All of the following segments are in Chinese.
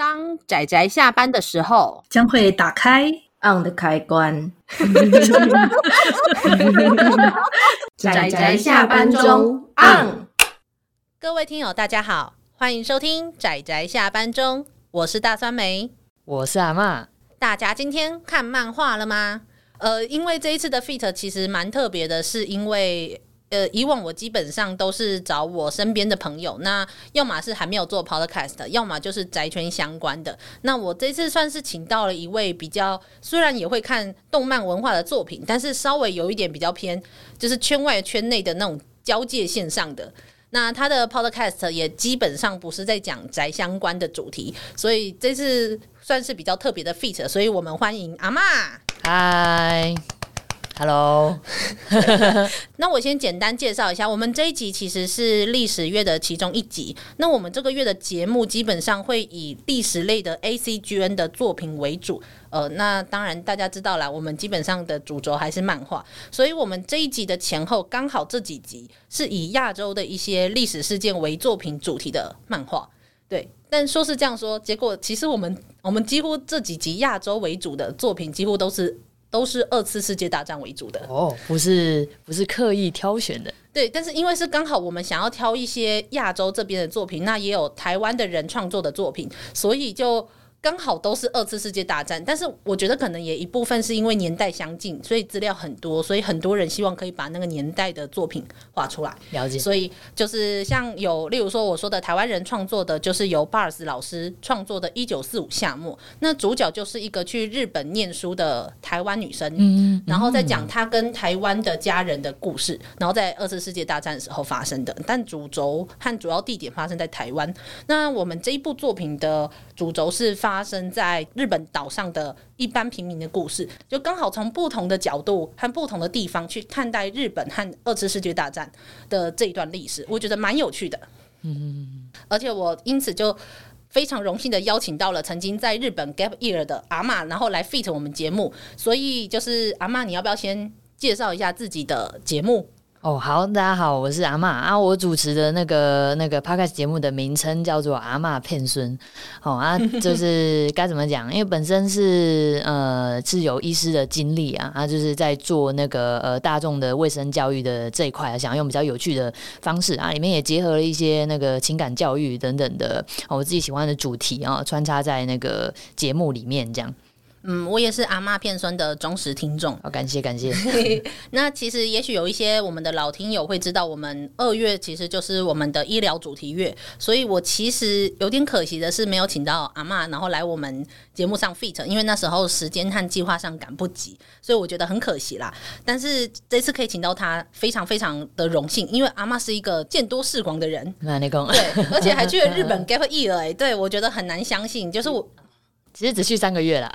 当仔仔下班的时候，将会打开 on 的开关。仔仔下班中 on。各位听友，大家好，欢迎收听仔仔下班中，我是大酸梅，我是阿妈。大家今天看漫画了吗？呃，因为这一次的 feat 其实蛮特别的，是因为。呃，以往我基本上都是找我身边的朋友，那要么是还没有做 podcast，要么就是宅圈相关的。那我这次算是请到了一位比较，虽然也会看动漫文化的作品，但是稍微有一点比较偏，就是圈外圈内的那种交界线上的。那他的 podcast 也基本上不是在讲宅相关的主题，所以这次算是比较特别的 feat，所以我们欢迎阿嬷。嗨。Hello，那我先简单介绍一下，我们这一集其实是历史月的其中一集。那我们这个月的节目基本上会以历史类的 ACGN 的作品为主。呃，那当然大家知道啦，我们基本上的主轴还是漫画，所以我们这一集的前后刚好这几集是以亚洲的一些历史事件为作品主题的漫画。对，但说是这样说，结果其实我们我们几乎这几集亚洲为主的作品几乎都是。都是二次世界大战为主的哦，不是不是刻意挑选的，对，但是因为是刚好我们想要挑一些亚洲这边的作品，那也有台湾的人创作的作品，所以就。刚好都是二次世界大战，但是我觉得可能也一部分是因为年代相近，所以资料很多，所以很多人希望可以把那个年代的作品画出来。了解。所以就是像有，例如说我说的台湾人创作的，就是由 Bars 老师创作的《一九四五夏末》，那主角就是一个去日本念书的台湾女生，嗯，然后再讲她跟台湾的家人的故事，然后在二次世界大战的时候发生的，但主轴和主要地点发生在台湾。那我们这一部作品的主轴是发。发生在日本岛上的一般平民的故事，就刚好从不同的角度和不同的地方去看待日本和二次世界大战的这一段历史，我觉得蛮有趣的。嗯，而且我因此就非常荣幸的邀请到了曾经在日本 gap year 的阿嬷，然后来 fit 我们节目。所以就是阿嬷，你要不要先介绍一下自己的节目？哦，好，大家好，我是阿嬷啊。我主持的那个那个 podcast 节目的名称叫做阿嬷骗孙。哦啊，就是该怎么讲？因为本身是呃是有医师的经历啊，啊，就是在做那个呃大众的卫生教育的这一块，想用比较有趣的方式啊，里面也结合了一些那个情感教育等等的，哦，我自己喜欢的主题啊，穿插在那个节目里面这样。嗯，我也是阿嬷片酸的忠实听众。好，感谢感谢。那其实也许有一些我们的老听友会知道，我们二月其实就是我们的医疗主题月，所以我其实有点可惜的是没有请到阿嬷，然后来我们节目上 feat，因为那时候时间和计划上赶不及，所以我觉得很可惜啦。但是这次可以请到他，非常非常的荣幸，因为阿妈是一个见多识广的人。那你讲，对，而且还去了日本 gap year 哎，对我觉得很难相信，就是我。其实只去三个月啦，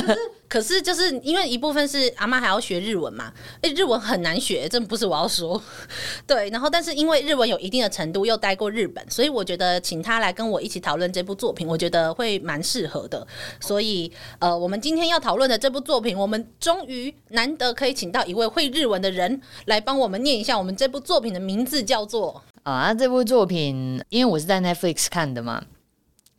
可是就是因为一部分是阿妈还要学日文嘛，哎，日文很难学，真不是我要说，对，然后但是因为日文有一定的程度，又待过日本，所以我觉得请他来跟我一起讨论这部作品，我觉得会蛮适合的。所以呃，我们今天要讨论的这部作品，我们终于难得可以请到一位会日文的人来帮我们念一下我们这部作品的名字，叫做啊，这部作品因为我是在 Netflix 看的嘛。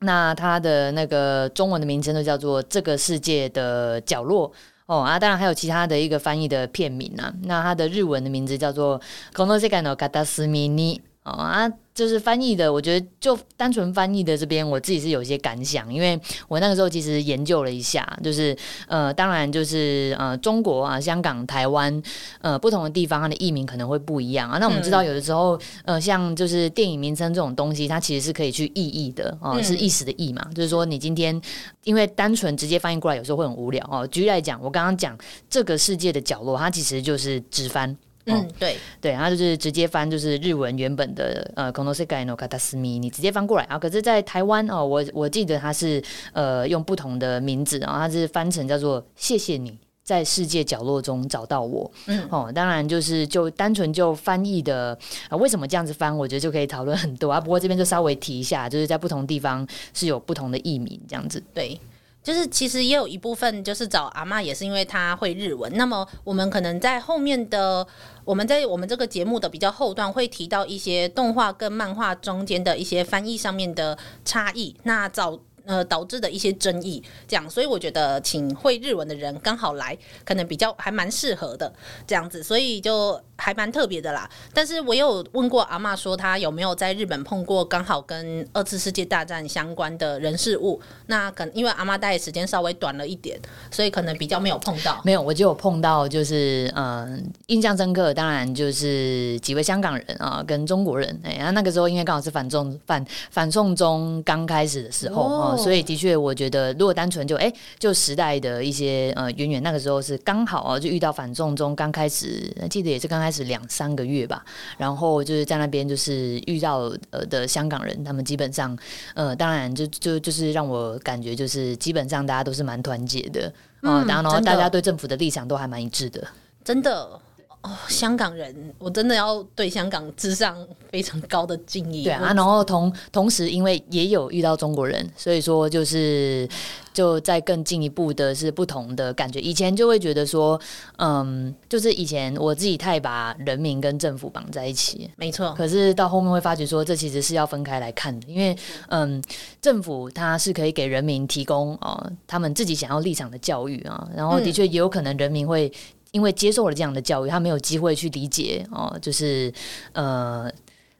那它的那个中文的名称都叫做《这个世界的角落》哦啊，当然还有其他的一个翻译的片名啊。那它的日文的名字叫做《この世界の片隅に》哦啊。 就是翻译的，我觉得就单纯翻译的这边，我自己是有一些感想，因为我那个时候其实研究了一下，就是呃，当然就是呃，中国啊、香港、台湾呃不同的地方，它的译名可能会不一样啊。那我们知道有的时候呃，像就是电影名称这种东西，它其实是可以去意译的哦、呃，是意思的意嘛，就是说你今天因为单纯直接翻译过来，有时候会很无聊哦。举例来讲，我刚刚讲这个世界的角落，它其实就是直翻。嗯，对对，然后就是直接翻，就是日文原本的呃，この世界の片隅，你直接翻过来啊。可是，在台湾哦，我我记得它是呃用不同的名字，然后它是翻成叫做“谢谢你在世界角落中找到我”。嗯，哦，当然就是就单纯就翻译的啊，为什么这样子翻？我觉得就可以讨论很多啊。不过这边就稍微提一下，就是在不同地方是有不同的译名这样子。对。 就是其实也有一部分就是找阿嬷，也是因为她会日文。那么我们可能在后面的，我们在我们这个节目的比较后段会提到一些动画跟漫画中间的一些翻译上面的差异。那找呃导致的一些争议，这样，所以我觉得请会日文的人刚好来，可能比较还蛮适合的这样子，所以就还蛮特别的啦。但是我有问过阿妈说，她有没有在日本碰过刚好跟二次世界大战相关的人事物？那可能因为阿妈待的时间稍微短了一点，所以可能比较没有碰到。没有，我就有碰到，就是嗯、呃，印象深刻，当然就是几位香港人啊，跟中国人。哎，那那个时候因为刚好是反中反反送中刚开始的时候啊。哦所以的确，我觉得如果单纯就哎、欸，就时代的一些呃渊源，那个时候是刚好啊，就遇到反送中刚开始，记得也是刚开始两三个月吧。然后就是在那边就是遇到呃的香港人，他们基本上呃，当然就就就是让我感觉就是基本上大家都是蛮团结的啊，然后大家对政府的立场都还蛮一致的，真的。哦，香港人，我真的要对香港致上非常高的敬意。对啊，然后同同时，因为也有遇到中国人，所以说就是就在更进一步的是不同的感觉。以前就会觉得说，嗯，就是以前我自己太把人民跟政府绑在一起，没错。可是到后面会发觉说，这其实是要分开来看的，因为嗯，政府它是可以给人民提供啊、呃、他们自己想要立场的教育啊，然后的确也有可能人民会。因为接受了这样的教育，他没有机会去理解哦，就是呃，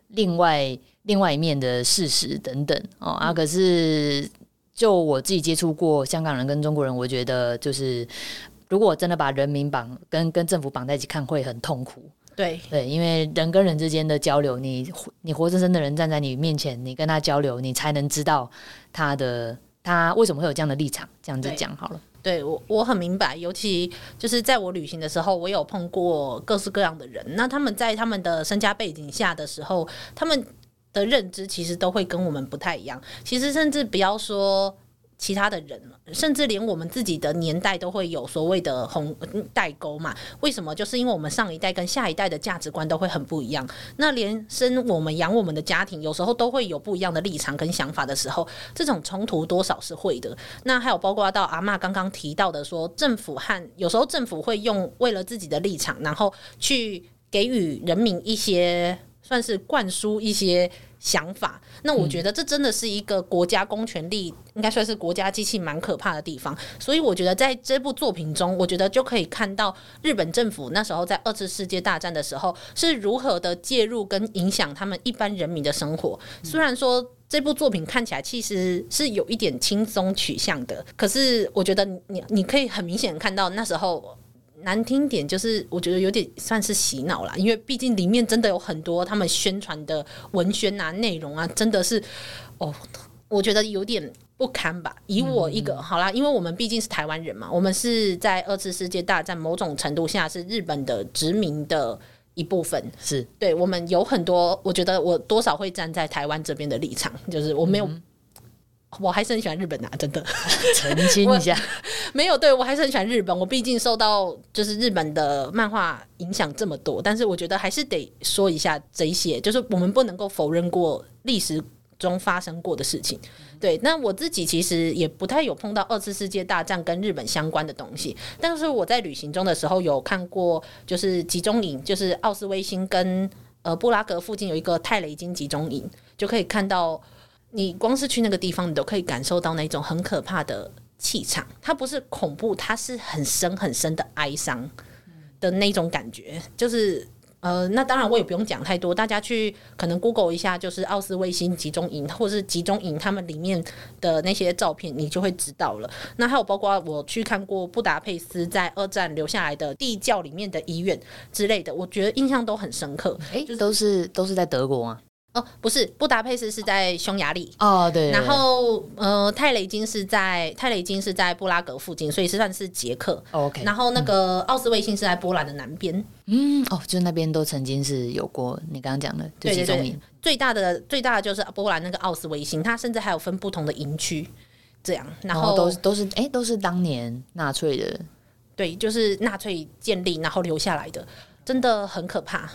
另外另外一面的事实等等哦啊。可是就我自己接触过香港人跟中国人，我觉得就是如果真的把人民绑跟跟政府绑在一起看，会很痛苦。对对，因为人跟人之间的交流，你你活生生的人站在你面前，你跟他交流，你才能知道他的他为什么会有这样的立场。这样子讲好了。对我我很明白，尤其就是在我旅行的时候，我有碰过各式各样的人。那他们在他们的身家背景下的时候，他们的认知其实都会跟我们不太一样。其实甚至不要说。其他的人，甚至连我们自己的年代都会有所谓的红代沟嘛？为什么？就是因为我们上一代跟下一代的价值观都会很不一样。那连生我们养我们的家庭，有时候都会有不一样的立场跟想法的时候，这种冲突多少是会的。那还有包括到阿嬷刚刚提到的说，说政府和有时候政府会用为了自己的立场，然后去给予人民一些算是灌输一些。想法，那我觉得这真的是一个国家公权力，应该算是国家机器蛮可怕的地方。所以我觉得在这部作品中，我觉得就可以看到日本政府那时候在二次世界大战的时候是如何的介入跟影响他们一般人民的生活。虽然说这部作品看起来其实是有一点轻松取向的，可是我觉得你你可以很明显看到那时候。难听点就是，我觉得有点算是洗脑啦，因为毕竟里面真的有很多他们宣传的文宣啊、内容啊，真的是哦，我觉得有点不堪吧。以我一个、嗯、好啦，因为我们毕竟是台湾人嘛，我们是在二次世界大战某种程度下是日本的殖民的一部分，是对我们有很多，我觉得我多少会站在台湾这边的立场，就是我没有。嗯我还是很喜欢日本的、啊，真的。澄清一下，没有，对，我还是很喜欢日本。我毕竟受到就是日本的漫画影响这么多，但是我觉得还是得说一下这一些，就是我们不能够否认过历史中发生过的事情。对，那我自己其实也不太有碰到二次世界大战跟日本相关的东西，但是我在旅行中的时候有看过，就是集中营，就是奥斯威辛跟呃布拉格附近有一个泰雷金集中营，就可以看到。你光是去那个地方，你都可以感受到那种很可怕的气场。它不是恐怖，它是很深很深的哀伤的那种感觉。就是呃，那当然我也不用讲太多，大家去可能 Google 一下，就是奥斯威辛集中营或是集中营他们里面的那些照片，你就会知道了。那还有包括我去看过布达佩斯在二战留下来的地窖里面的医院之类的，我觉得印象都很深刻。诶、欸，就、都是都是在德国吗？哦，不是，布达佩斯是在匈牙利哦，对，对，对。然后，呃，泰雷金是在泰雷金是在布拉格附近，所以是算是捷克。哦、OK。然后那个奥斯卫星是在波兰的南边。嗯，哦，就那边都曾经是有过你刚刚讲的，对对对。最大的最大的就是波兰那个奥斯卫星，它甚至还有分不同的营区，这样。然后、哦、都是都是哎，都是当年纳粹的，对，就是纳粹建立然后留下来的，真的很可怕。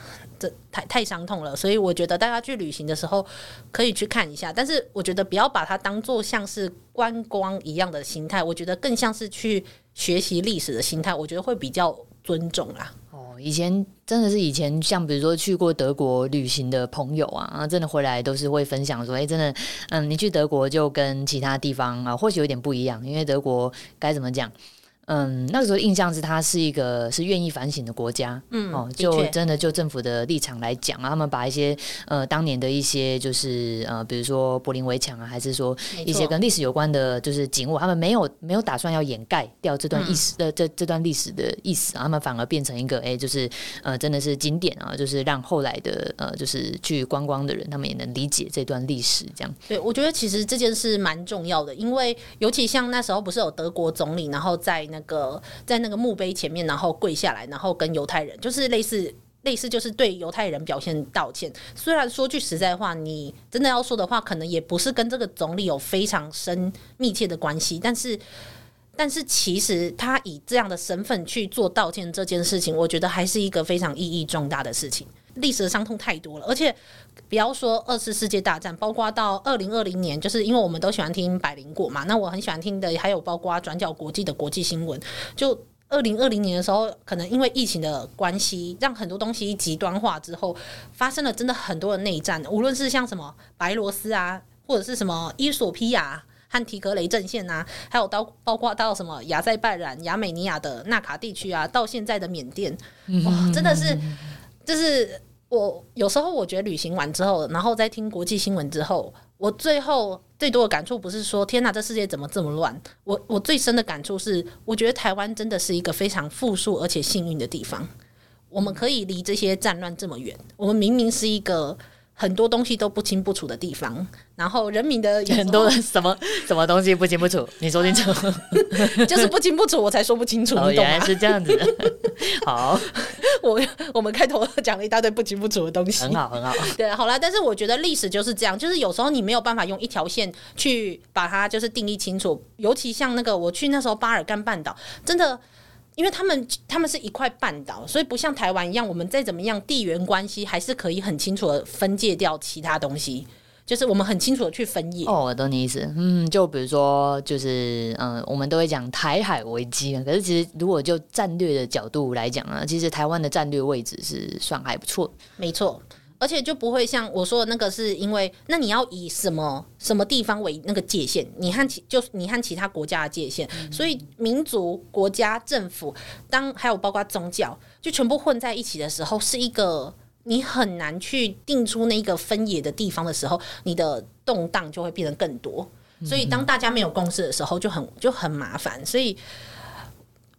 太太伤痛了，所以我觉得大家去旅行的时候可以去看一下，但是我觉得不要把它当做像是观光一样的心态，我觉得更像是去学习历史的心态，我觉得会比较尊重啦。哦，以前真的是以前像比如说去过德国旅行的朋友啊，啊，真的回来都是会分享说，哎、真的，嗯，你去德国就跟其他地方啊，或许有点不一样，因为德国该怎么讲？嗯，那个时候印象是它是一个是愿意反省的国家，嗯，哦，就真的就政府的立场来讲啊，他们把一些呃当年的一些就是呃，比如说柏林围墙啊，还是说一些跟历史有关的，就是景物，他们没有没有打算要掩盖掉这段历史的、嗯、这这段历史的意思，啊他们反而变成一个哎，就是呃，真的是经典啊，就是让后来的呃，就是去观光的人，他们也能理解这段历史，这样。对，我觉得其实这件事蛮重要的，因为尤其像那时候不是有德国总理，然后在。那个在那个墓碑前面，然后跪下来，然后跟犹太人，就是类似类似，就是对犹太人表现道歉。虽然说句实在话，你真的要说的话，可能也不是跟这个总理有非常深密切的关系，但是但是其实他以这样的身份去做道歉这件事情，我觉得还是一个非常意义重大的事情。历史的伤痛太多了，而且不要说二次世界大战，包括到二零二零年，就是因为我们都喜欢听百灵果嘛，那我很喜欢听的还有包括转角国际的国际新闻。就二零二零年的时候，可能因为疫情的关系，让很多东西极端化之后，发生了真的很多的内战，无论是像什么白罗斯啊，或者是什么伊索比亚和提格雷阵线啊，还有到包括到什么亚塞拜然、亚美尼亚的纳卡地区啊，到现在的缅甸，哇，真的是。就是我有时候我觉得旅行完之后，然后再听国际新闻之后，我最后最多的感触不是说天哪，这世界怎么这么乱？我我最深的感触是，我觉得台湾真的是一个非常富庶而且幸运的地方。我们可以离这些战乱这么远，我们明明是一个。很多东西都不清不楚的地方，然后人民的 很多什么什么东西不清不楚，你说清楚，就是不清不楚，我才说不清楚。哦，原来是这样子的。好，我我们开头讲了一大堆不清不楚的东西，很好很好。对，好啦，但是我觉得历史就是这样，就是有时候你没有办法用一条线去把它就是定义清楚，尤其像那个我去那时候巴尔干半岛，真的。因为他们他们是一块半岛，所以不像台湾一样，我们再怎么样地缘关系还是可以很清楚的分界掉其他东西，就是我们很清楚的去分野。哦，我懂你意思。嗯，就比如说，就是嗯，我们都会讲台海危机啊，可是其实如果就战略的角度来讲啊，其实台湾的战略位置是算还不错。没错。而且就不会像我说的那个，是因为那你要以什么什么地方为那个界限？你和其就你和其他国家的界限，所以民族、国家、政府，当还有包括宗教，就全部混在一起的时候，是一个你很难去定出那个分野的地方的时候，你的动荡就会变得更多。所以当大家没有共识的时候，就很就很麻烦。所以。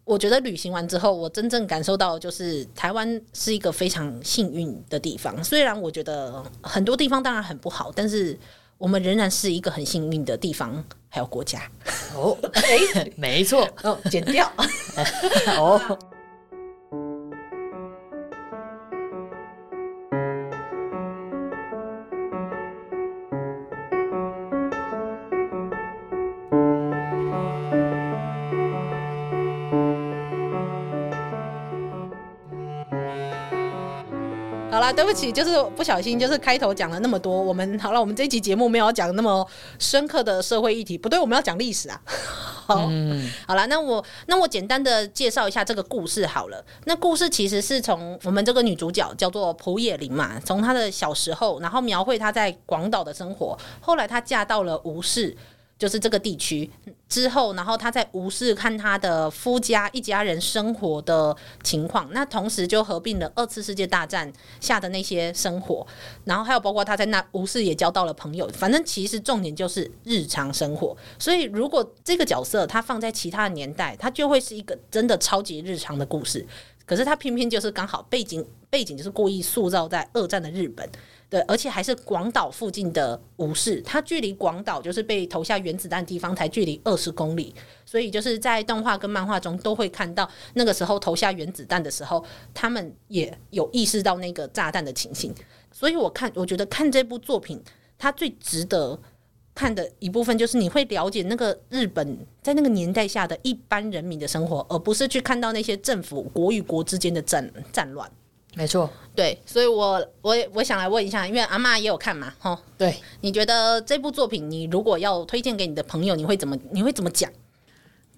我觉得旅行完之后，我真正感受到就是台湾是一个非常幸运的地方。虽然我觉得很多地方当然很不好，但是我们仍然是一个很幸运的地方，还有国家。哦，哎，没错，哦，剪掉。哦。对不起，就是不小心，就是开头讲了那么多。我们好了，我们这一集节目没有讲那么深刻的社会议题，不对，我们要讲历史啊。好，嗯、好了，那我那我简单的介绍一下这个故事好了。那故事其实是从我们这个女主角叫做蒲野玲嘛，从她的小时候，然后描绘她在广岛的生活，后来她嫁到了吴市。就是这个地区之后，然后他在吴市看他的夫家一家人生活的情况，那同时就合并了二次世界大战下的那些生活，然后还有包括他在那吴市也交到了朋友，反正其实重点就是日常生活。所以如果这个角色他放在其他的年代，他就会是一个真的超级日常的故事。可是他偏偏就是刚好背景背景就是故意塑造在二战的日本。对，而且还是广岛附近的武士，它距离广岛就是被投下原子弹的地方才距离二十公里，所以就是在动画跟漫画中都会看到那个时候投下原子弹的时候，他们也有意识到那个炸弹的情形。所以我看，我觉得看这部作品，它最值得看的一部分就是你会了解那个日本在那个年代下的一般人民的生活，而不是去看到那些政府国与国之间的战战乱。没错，对，所以我我我想来问一下，因为阿妈也有看嘛，吼，对，你觉得这部作品，你如果要推荐给你的朋友，你会怎么你会怎么讲？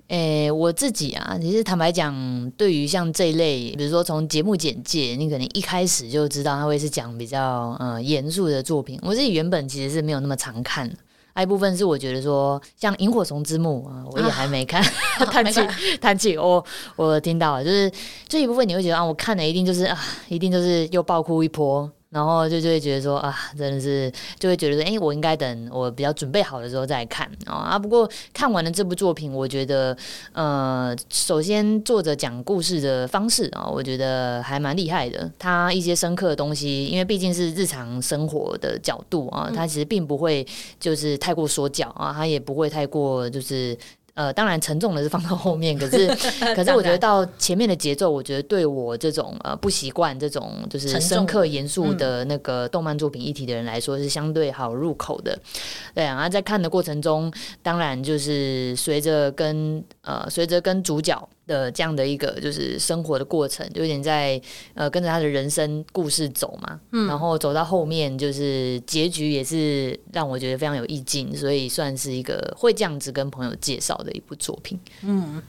诶、欸，我自己啊，其实坦白讲，对于像这一类，比如说从节目简介，你可能一开始就知道他会是讲比较呃严肃的作品。我自己原本其实是没有那么常看，还有一部分是我觉得说，像《萤火虫之墓》啊，我也还没看。叹气，叹气，我我听到了，就是这一部分你会觉得啊，我看了一定就是啊，一定就是又爆哭一波。然后就就会觉得说啊，真的是就会觉得说，哎，我应该等我比较准备好的时候再看啊。不过看完了这部作品，我觉得，呃，首先作者讲故事的方式啊，我觉得还蛮厉害的。他一些深刻的东西，因为毕竟是日常生活的角度啊，他其实并不会就是太过说教啊，他也不会太过就是。呃，当然沉重的是放到后面，可是 可是我觉得到前面的节奏，我觉得对我这种呃不习惯这种就是深刻严肃的那个动漫作品议题的人来说，是相对好入口的。对啊，在看的过程中，当然就是随着跟呃随着跟主角。的这样的一个就是生活的过程，就有点在呃跟着他的人生故事走嘛，嗯，然后走到后面就是结局也是让我觉得非常有意境，所以算是一个会这样子跟朋友介绍的一部作品。嗯，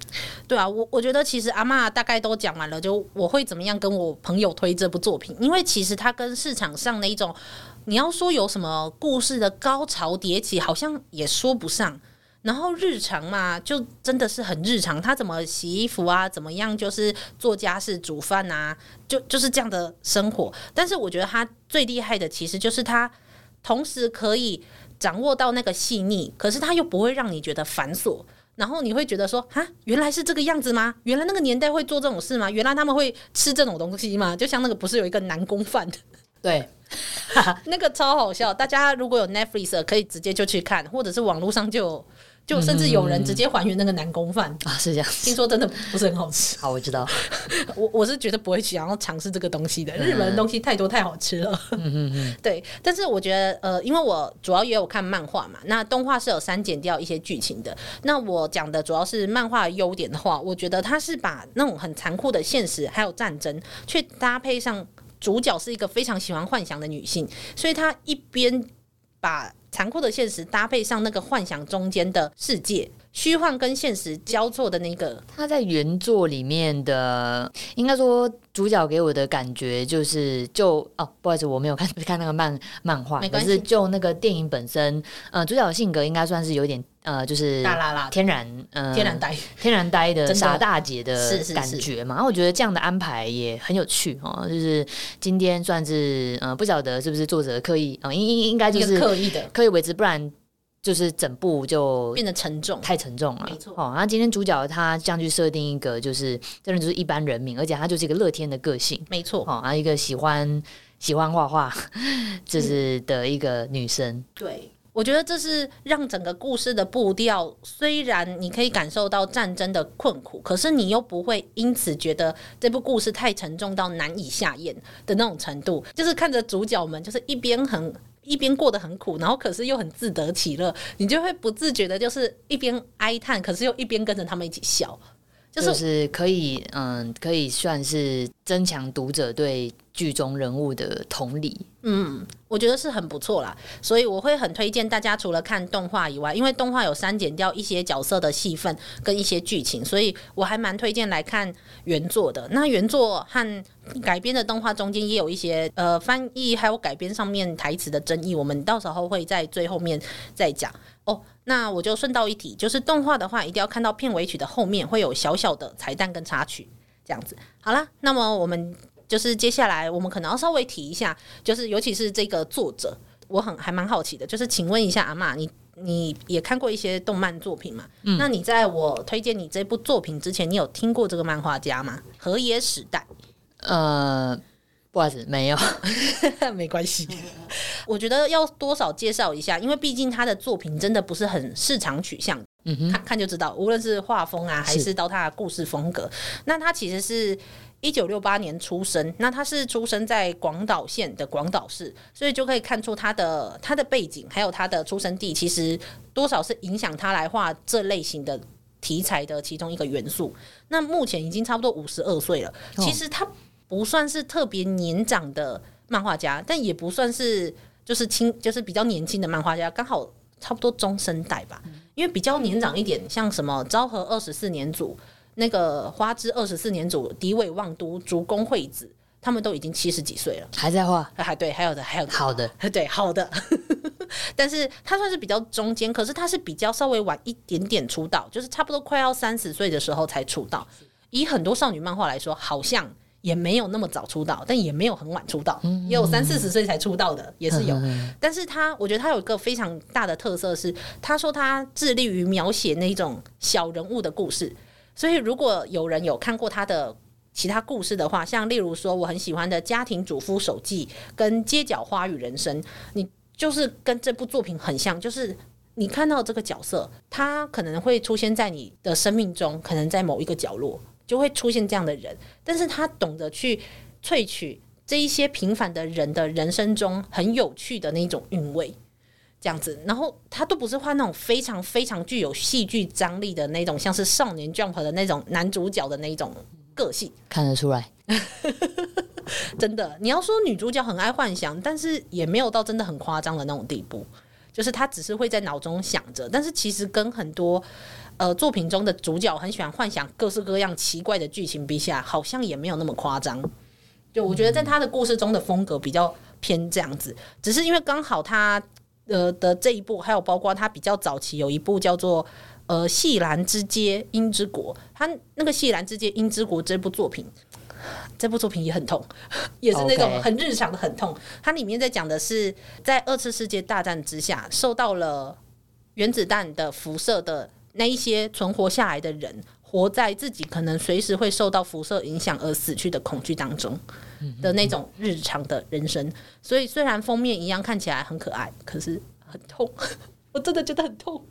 对啊，我我觉得其实阿妈大概都讲完了，就我会怎么样跟我朋友推这部作品，因为其实它跟市场上的一种你要说有什么故事的高潮迭起，好像也说不上。然后日常嘛，就真的是很日常。他怎么洗衣服啊？怎么样？就是做家事、煮饭啊，就就是这样的生活。但是我觉得他最厉害的，其实就是他同时可以掌握到那个细腻，可是他又不会让你觉得繁琐。然后你会觉得说，啊，原来是这个样子吗？原来那个年代会做这种事吗？原来他们会吃这种东西吗？就像那个不是有一个南宫饭？对，那个超好笑。大家如果有 Netflix，可以直接就去看，或者是网络上就有。就甚至有人直接还原那个南宫饭啊，是这样。听说真的不是很好吃。好，我知道。我我是觉得不会想要尝试这个东西的。日本的东西太多太好吃了。嗯嗯嗯。对，但是我觉得呃，因为我主要也有看漫画嘛，那动画是有删减掉一些剧情的。那我讲的主要是漫画的优点的话，我觉得它是把那种很残酷的现实还有战争，去搭配上主角是一个非常喜欢幻想的女性，所以她一边把。残酷的现实搭配上那个幻想中间的世界，虚幻跟现实交错的那个，他在原作里面的，应该说主角给我的感觉就是就，就哦，不好意思，我没有看看那个漫漫画，可是就那个电影本身，呃，主角的性格应该算是有点。呃，就是大啦啦天然，呃，天然呆，天然呆的傻大姐的感觉嘛。然后我觉得这样的安排也很有趣哦。就是今天算是呃，不晓得是不是作者刻意啊，应应应该就是刻意的，刻意为之，不然就是整部就变得沉重，太沉重了。没错。哦，然后今天主角他这样去设定一个，就是真的就是一般人民，而且他就是一个乐天的个性，没错。哦，然后一个喜欢喜欢画画，就是的一个女生，嗯、对。我觉得这是让整个故事的步调，虽然你可以感受到战争的困苦，可是你又不会因此觉得这部故事太沉重到难以下咽的那种程度。就是看着主角们，就是一边很 一边过得很苦，然后可是又很自得其乐，你就会不自觉的，就是一边哀叹，可是又一边跟着他们一起笑，就是、就是可以，嗯，可以算是增强读者对剧中人物的同理。嗯，我觉得是很不错啦，所以我会很推荐大家，除了看动画以外，因为动画有删减掉一些角色的戏份跟一些剧情，所以我还蛮推荐来看原作的。那原作和改编的动画中间也有一些呃翻译还有改编上面台词的争议，我们到时候会在最后面再讲哦。那我就顺道一提，就是动画的话，一定要看到片尾曲的后面会有小小的彩蛋跟插曲，这样子。好啦，那么我们。就是接下来我们可能要稍微提一下，就是尤其是这个作者，我很还蛮好奇的，就是请问一下阿妈，你你也看过一些动漫作品嘛？嗯，那你在我推荐你这部作品之前，你有听过这个漫画家吗？河野史代？呃，不好意思，没有，没关系。我觉得要多少介绍一下，因为毕竟他的作品真的不是很市场取向，嗯哼，看看就知道，无论是画风啊，还是到他的故事风格，那他其实是。一九六八年出生，那他是出生在广岛县的广岛市，所以就可以看出他的他的背景，还有他的出生地，其实多少是影响他来画这类型的题材的其中一个元素。那目前已经差不多五十二岁了，其实他不算是特别年长的漫画家，但也不算是就是轻就是比较年轻的漫画家，刚好差不多中生代吧。因为比较年长一点，像什么昭和二十四年组、那个花之二十四年组、迪尾望都、竹宫惠子，他们都已经七十几岁了，还在画，还对，还有的，还有的好的，对，好的。但是他算是比较中间，可是他是比较稍微晚一点点出道，就是差不多快要三十岁的时候才出道。以很多少女漫画来说，好像也没有那么早出道，但也没有很晚出道，也有三四十岁才出道的，也是有。但是他，我觉得他有一个非常大的特色是，他说他致力于描写那种小人物的故事。所以，如果有人有看过他的其他故事的话，像例如说我很喜欢的《家庭主夫手记》跟《街角花与人生》，你就是跟这部作品很像，就是你看到这个角色，他可能会出现在你的生命中，可能在某一个角落。就会出现这样的人，但是他懂得去萃取这一些平凡的人的人生中很有趣的那种韵味，这样子，然后他都不是画那种非常非常具有戏剧张力的那种，像是少年 Jump 的那种男主角的那种个性，看得出来，真的，你要说女主角很爱幻想，但是也没有到真的很夸张的那种地步，就是他只是会在脑中想着，但是其实跟很多。呃，作品中的主角很喜欢幻想各式各样奇怪的剧情，比起来好像也没有那么夸张。就我觉得，在他的故事中的风格比较偏这样子，只是因为刚好他呃的这一部，还有包括他比较早期有一部叫做呃《细兰之街樱之国》，他那个《细兰之街樱之国》这部作品，这部作品也很痛，也是那种很日常的很痛。它里面在讲的是在二次世界大战之下，受到了原子弹的辐射的。那一些存活下来的人，活在自己可能随时会受到辐射影响而死去的恐惧当中的那种日常的人生。所以虽然封面一样看起来很可爱，可是很痛，我真的觉得很痛。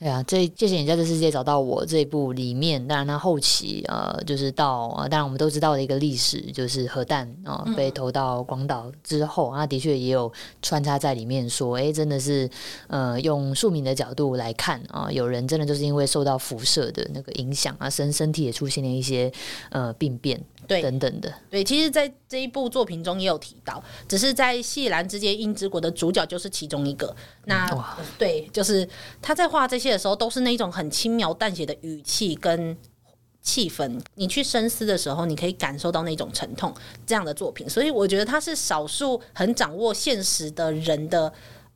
对啊，这谢谢你在这世界找到我这一部里面，当然它后期呃，就是到呃，当然我们都知道的一个历史，就是核弹啊、呃、被投到广岛之后，那的确也有穿插在里面说，哎，真的是呃，用庶民的角度来看啊、呃，有人真的就是因为受到辐射的那个影响啊，身身体也出现了一些呃病变。对，等等的，对，其实，在这一部作品中也有提到，只是在《细兰之间樱之国》的主角就是其中一个。那对，就是他在画这些的时候，都是那种很轻描淡写的语气跟气氛，你去深思的时候，你可以感受到那种沉痛这样的作品。所以，我觉得他是少数很掌握现实的人的。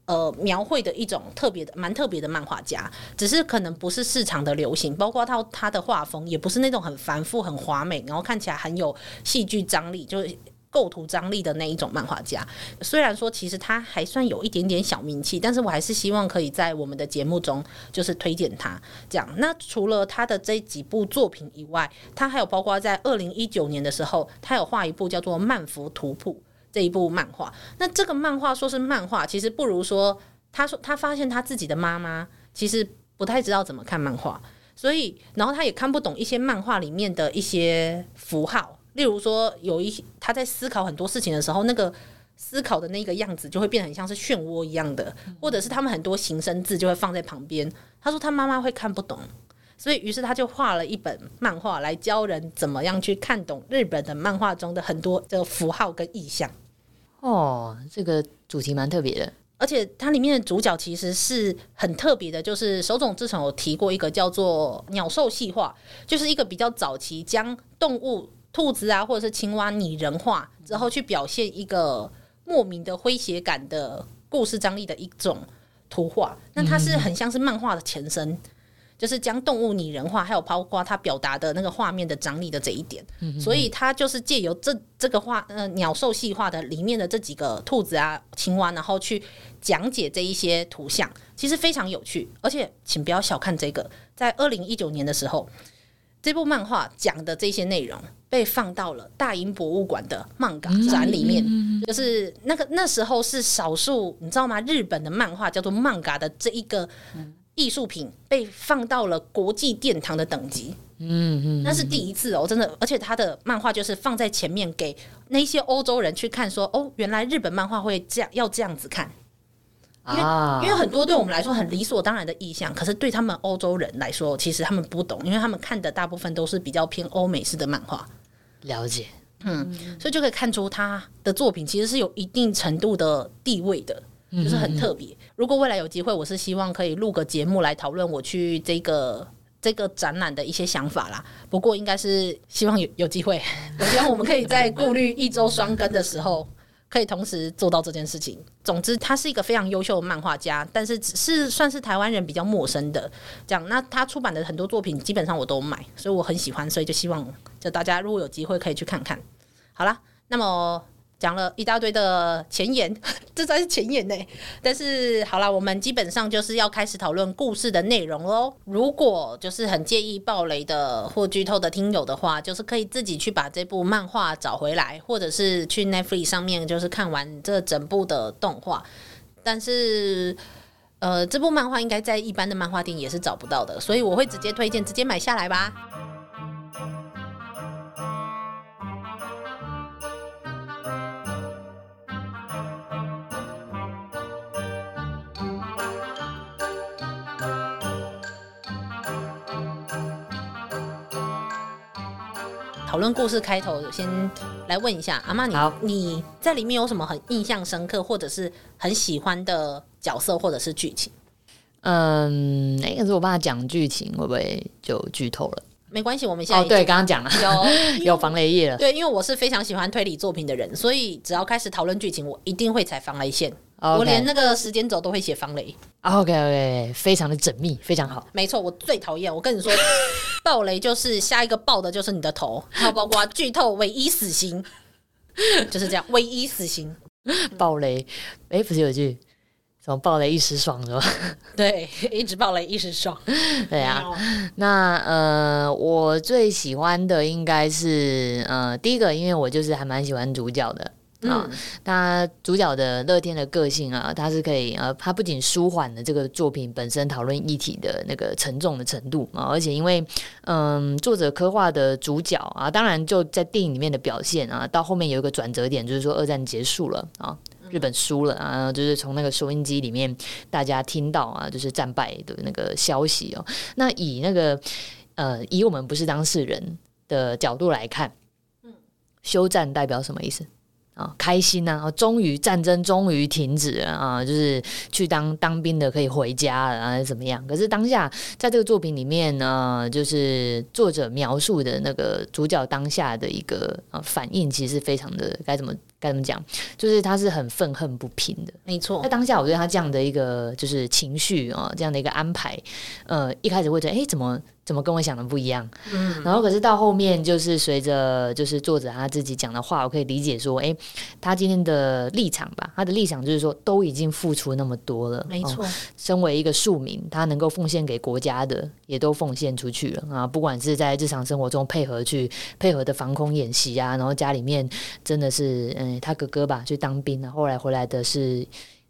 呃，描绘的一种特别的、蛮特别的漫画家，只是可能不是市场的流行，包括他他的画风也不是那种很繁复、很华美，然后看起来很有戏剧张力，就是构图张力的那一种漫画家。虽然说其实他还算有一点点小名气，但是我还是希望可以在我们的节目中就是推荐他这样。那除了他的这几部作品以外，他还有包括在二零一九年的时候，他有画一部叫做《曼福图谱》。这一部漫画，那这个漫画说是漫画，其实不如说，他说他发现他自己的妈妈其实不太知道怎么看漫画，所以然后他也看不懂一些漫画里面的一些符号，例如说有一些他在思考很多事情的时候，那个思考的那个样子就会变得很像是漩涡一样的，或者是他们很多形声字就会放在旁边。他说他妈妈会看不懂，所以于是他就画了一本漫画来教人怎么样去看懂日本的漫画中的很多这个符号跟意象。哦，这个主题蛮特别的，而且它里面的主角其实是很特别的，就是手冢治虫有提过一个叫做鸟兽细画，就是一个比较早期将动物兔子啊或者是青蛙拟人化之后去表现一个莫名的诙谐感的故事张力的一种图画，那它是很像是漫画的前身。就是将动物拟人化，还有包括它表达的那个画面的张力的这一点，所以它就是借由这这个画呃鸟兽戏画的里面的这几个兔子啊、青蛙，然后去讲解这一些图像，其实非常有趣。而且，请不要小看这个，在二零一九年的时候，这部漫画讲的这些内容被放到了大英博物馆的漫画展里面，嗯、就是那个那时候是少数，你知道吗？日本的漫画叫做漫画的这一个。嗯艺术品被放到了国际殿堂的等级，嗯嗯，那是第一次哦，真的，而且他的漫画就是放在前面给那些欧洲人去看，说哦，原来日本漫画会这样，要这样子看，因为、啊、因为很多对我们来说很理所当然的意象，可是对他们欧洲人来说，其实他们不懂，因为他们看的大部分都是比较偏欧美式的漫画。了解，嗯，所以就可以看出他的作品其实是有一定程度的地位的。就是很特别，如果未来有机会，我是希望可以录个节目来讨论我去这个这个展览的一些想法啦。不过应该是希望有有机会，我希望我们可以在顾虑一周双更的时候，可以同时做到这件事情。总之，他是一个非常优秀的漫画家，但是只是算是台湾人比较陌生的这样。那他出版的很多作品，基本上我都买，所以我很喜欢，所以就希望就大家如果有机会可以去看看。好了，那么。讲了一大堆的前言，这才是前言呢。但是好了，我们基本上就是要开始讨论故事的内容喽。如果就是很介意爆雷的或剧透的听友的话，就是可以自己去把这部漫画找回来，或者是去 Netflix 上面就是看完这整部的动画。但是，呃，这部漫画应该在一般的漫画店也是找不到的，所以我会直接推荐直接买下来吧。论故事开头，先来问一下阿妈，你你在里面有什么很印象深刻，或者是很喜欢的角色，或者是剧情？嗯，那可是我爸讲剧情会不会就剧透了？没关系，我们现在哦，对，刚刚讲了有 有防雷液了。对，因为我是非常喜欢推理作品的人，所以只要开始讨论剧情，我一定会踩防雷线。Okay. 我连那个时间轴都会写防雷。OK OK，非常的缜密，非常好。没错，我最讨厌。我跟你说，爆雷就是下一个爆的就是你的头，还有包括剧透，唯一死刑 就是这样，唯一死刑。爆雷，哎，不是有句什么爆雷一时爽是吧？对，一直爆雷一时爽。对啊，那呃，我最喜欢的应该是呃，第一个，因为我就是还蛮喜欢主角的。啊，他主角的乐天的个性啊，他是可以呃，他不仅舒缓了这个作品本身讨论议题的那个沉重的程度啊，而且因为嗯，作者刻画的主角啊，当然就在电影里面的表现啊，到后面有一个转折点，就是说二战结束了啊，日本输了啊，就是从那个收音机里面大家听到啊，就是战败的那个消息哦。那以那个呃，以我们不是当事人的角度来看，嗯，休战代表什么意思？啊，开心呐！终于战争终于停止了啊！就是去当当兵的可以回家了啊，怎么样？可是当下在这个作品里面呢，就是作者描述的那个主角当下的一个啊反应，其实非常的该怎么该怎么讲？就是他是很愤恨不平的。没错，在当下，我觉得他这样的一个就是情绪啊，这样的一个安排，呃，一开始会觉得，哎，怎么？怎么跟我想的不一样？嗯，然后可是到后面就是随着就是作者他自己讲的话，我可以理解说，哎，他今天的立场吧，他的立场就是说，都已经付出那么多了，没错。哦，身为一个庶民，他能够奉献给国家的，也都奉献出去了啊！不管是在日常生活中配合去配合的防空演习啊，然后家里面真的是，嗯，他哥哥吧去当兵了，后来回来的是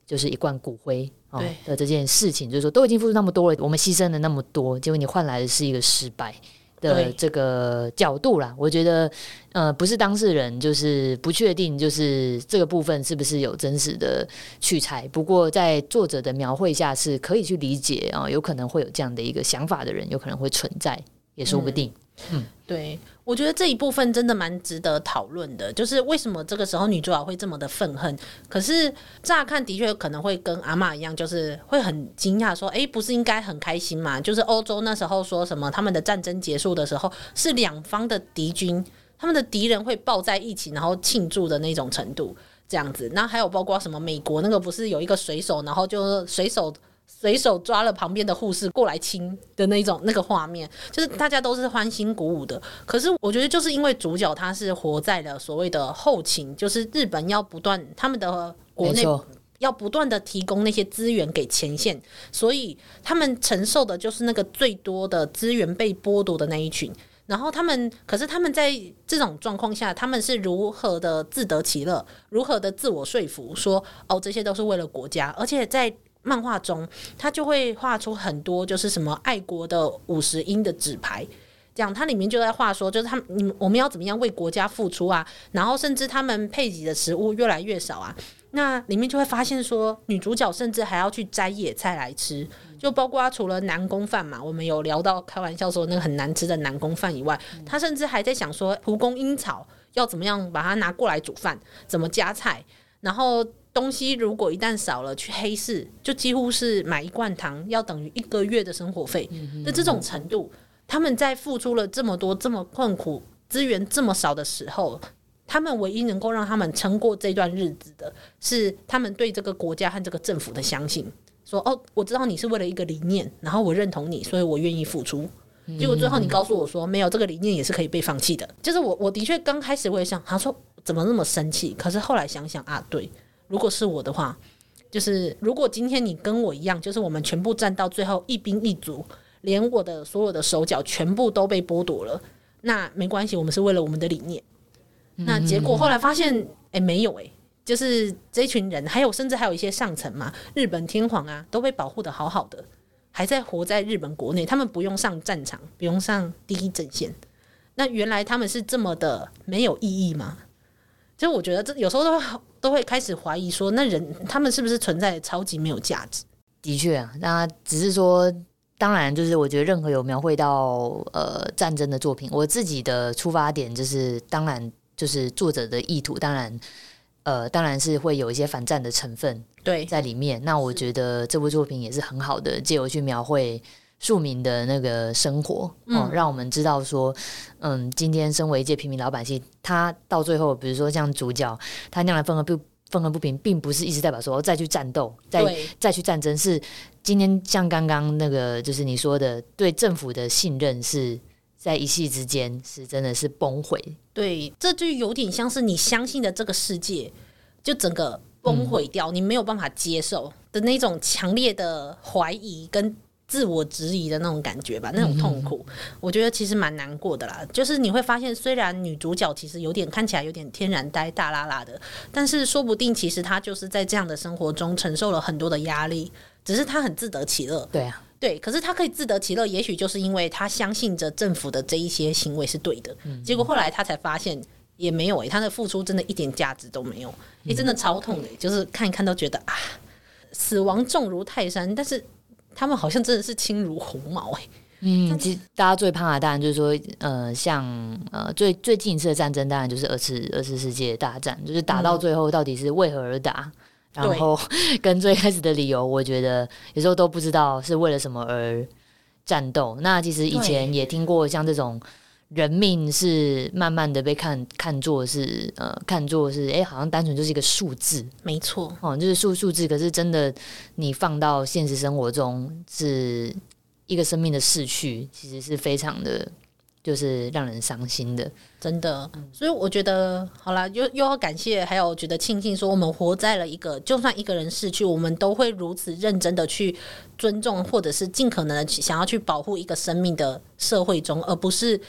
就是一罐骨灰。对的这件事情，就是说都已经付出那么多了，我们牺牲了那么多，结果你换来的是一个失败的这个角度啦。我觉得，呃，不是当事人，就是不确定，就是这个部分是不是有真实的取材。不过在作者的描绘下，是可以去理解啊，有可能会有这样的一个想法的人，有可能会存在，也说不定。嗯，嗯对。我觉得这一部分真的蛮值得讨论的，就是为什么这个时候女主角会这么的愤恨？可是乍看的确可能会跟阿嬷一样，就是会很惊讶，说：“诶，不是应该很开心吗？”就是欧洲那时候说什么他们的战争结束的时候，是两方的敌军，他们的敌人会抱在一起，然后庆祝的那种程度，这样子。那还有包括什么美国那个不是有一个水手，然后就水手。随手抓了旁边的护士过来亲的那种那个画面，就是大家都是欢欣鼓舞的。可是我觉得，就是因为主角他是活在了所谓的后勤，就是日本要不断他们的国内要不断的提供那些资源给前线，所以他们承受的就是那个最多的资源被剥夺的那一群。然后他们，可是他们在这种状况下，他们是如何的自得其乐，如何的自我说服，说哦，这些都是为了国家，而且在。漫画中，他就会画出很多就是什么爱国的五十英的纸牌，这样它里面就在画说，就是他们你我们要怎么样为国家付出啊？然后甚至他们配给的食物越来越少啊，那里面就会发现说，女主角甚至还要去摘野菜来吃，就包括除了南宫饭嘛，我们有聊到开玩笑说那个很难吃的南宫饭以外，他甚至还在想说蒲公英草要怎么样把它拿过来煮饭，怎么加菜，然后。东西如果一旦少了，去黑市就几乎是买一罐糖要等于一个月的生活费的这种程度。他们在付出了这么多、这么困苦、资源这么少的时候，他们唯一能够让他们撑过这段日子的，是他们对这个国家和这个政府的相信。说哦，我知道你是为了一个理念，然后我认同你，所以我愿意付出。结果最后你告诉我说，没有这个理念也是可以被放弃的。就是我，我的确刚开始我也想，他说怎么那么生气？可是后来想想啊，对，如果是我的话，就是如果今天你跟我一样，就是我们全部站到最后一兵一卒，连我的所有的手脚全部都被剥夺了，那没关系，我们是为了我们的理念。那结果后来发现，哎、欸，没有哎、欸，就是这群人，还有甚至还有一些上层嘛，日本天皇啊，都被保护的好好的。还在活在日本国内，他们不用上战场，不用上第一阵线。那原来他们是这么的没有意义吗？就我觉得这有时候都都会开始怀疑说，那人他们是不是存在超级没有价值？的确啊，那只是说，当然就是我觉得任何有描绘到呃战争的作品，我自己的出发点就是，当然就是作者的意图，当然。呃，当然是会有一些反战的成分对在里面。那我觉得这部作品也是很好的，借由去描绘庶民的那个生活，嗯、哦，让我们知道说，嗯，今天身为一介平民老百姓，他到最后，比如说像主角，他那样的愤恨不愤恨不平，并不是一直代表说再去战斗，再再去战争，是今天像刚刚那个，就是你说的，对政府的信任是。在一夕之间，是真的是崩毁。对，这就有点像是你相信的这个世界，就整个崩毁掉，嗯、你没有办法接受的那种强烈的怀疑跟自我质疑的那种感觉吧，那种痛苦，嗯、我觉得其实蛮难过的啦。就是你会发现，虽然女主角其实有点看起来有点天然呆、大拉拉的，但是说不定其实她就是在这样的生活中承受了很多的压力，只是她很自得其乐。对啊。对，可是他可以自得其乐，也许就是因为他相信着政府的这一些行为是对的。嗯、结果后来他才发现也没有诶、欸，他的付出真的一点价值都没有，你、欸、真的超痛的、欸，就是看一看都觉得啊，死亡重如泰山，但是他们好像真的是轻如鸿毛哎、欸。嗯，其实大家最怕的当然就是说，呃，像呃最最近一次的战争，当然就是二次二次世界大战，就是打到最后到底是为何而打。嗯然后 跟最开始的理由，我觉得有时候都不知道是为了什么而战斗。那其实以前也听过像这种人命是慢慢的被看看作是呃看作是哎，好像单纯就是一个数字。没错，哦，就是数数字。可是真的你放到现实生活中，是一个生命的逝去，其实是非常的。就是让人伤心的，真的。所以我觉得，好啦，又又要感谢，还有觉得庆幸，说我们活在了一个，就算一个人逝去，我们都会如此认真的去尊重，或者是尽可能的想要去保护一个生命的社会中，而不是。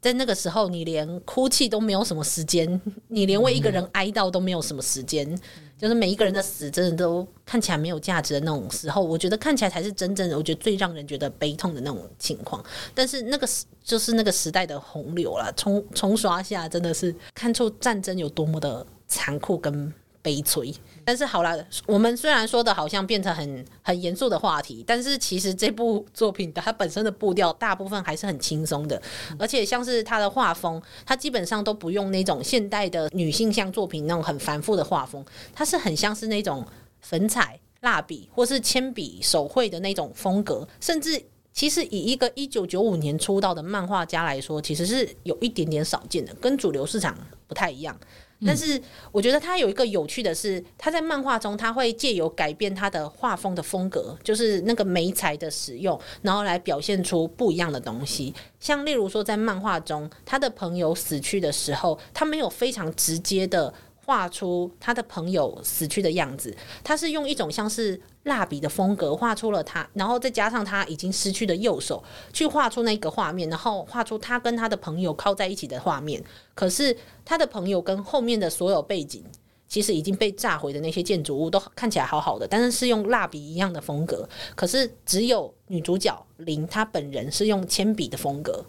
在那个时候，你连哭泣都没有什么时间，你连为一个人哀悼都没有什么时间，嗯、就是每一个人的死真的都看起来没有价值的那种时候，我觉得看起来才是真正的，我觉得最让人觉得悲痛的那种情况。但是那个就是那个时代的洪流了，冲冲刷下，真的是看出战争有多么的残酷跟悲催。但是好了，我们虽然说的好像变成很很严肃的话题，但是其实这部作品它本身的步调大部分还是很轻松的，而且像是它的画风，它基本上都不用那种现代的女性向作品那种很繁复的画风，它是很像是那种粉彩、蜡笔或是铅笔手绘的那种风格，甚至其实以一个一九九五年出道的漫画家来说，其实是有一点点少见的，跟主流市场不太一样。但是我觉得他有一个有趣的是，他在漫画中他会借由改变他的画风的风格，就是那个媒材的使用，然后来表现出不一样的东西。像例如说，在漫画中，他的朋友死去的时候，他没有非常直接的。画出他的朋友死去的样子，他是用一种像是蜡笔的风格画出了他，然后再加上他已经失去的右手，去画出那个画面，然后画出他跟他的朋友靠在一起的画面。可是他的朋友跟后面的所有背景，其实已经被炸毁的那些建筑物都看起来好好的，但是是用蜡笔一样的风格。可是只有女主角林，她本人是用铅笔的风格。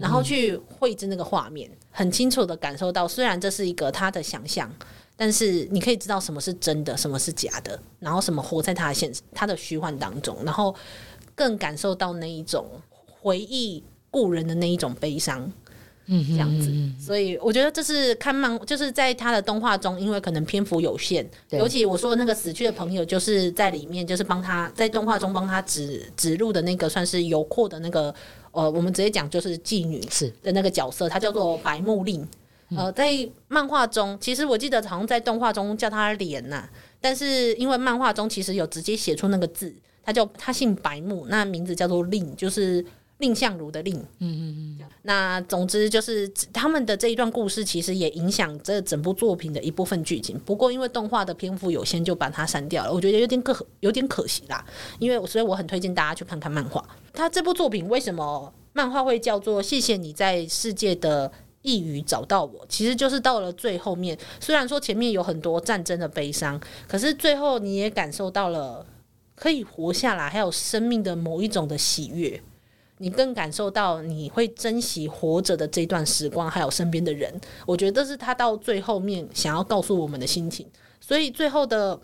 然后去绘制那个画面，很清楚的感受到，虽然这是一个他的想象，但是你可以知道什么是真的，什么是假的，然后什么活在他的现实、他的虚幻当中，然后更感受到那一种回忆故人的那一种悲伤。嗯，这样子。所以我觉得这是看漫，就是在他的动画中，因为可能篇幅有限，尤其我说的那个死去的朋友，就是在里面，就是帮他在动画中帮他指指路的那个，算是游廓的那个，呃，我们直接讲就是妓女是的那个角色，她叫做白木令。呃，在漫画中，其实我记得好像在动画中叫她莲呐、啊，但是因为漫画中其实有直接写出那个字，她叫她姓白木，那名字叫做令，就是蔺相如的蔺。嗯嗯嗯。那总之就是他们的这一段故事，其实也影响这整部作品的一部分剧情。不过因为动画的篇幅有限，就把它删掉了。我觉得有点可有点可惜啦，因为所以我很推荐大家去看看漫画。他这部作品为什么漫画会叫做“谢谢你在世界的”一语找到我，其实就是到了最后面。虽然说前面有很多战争的悲伤，可是最后你也感受到了可以活下来，还有生命的某一种的喜悦。你更感受到你会珍惜活着的这段时光，还有身边的人。我觉得这是他到最后面想要告诉我们的心情。所以最后的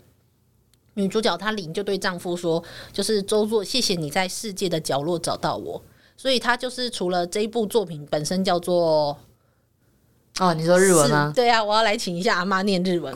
女主角她琳就对丈夫说：“就是周作，谢谢你在世界的角落找到我。”所以她就是除了这一部作品本身叫做。哦，你说日文吗？对啊，我要来请一下阿妈念日文。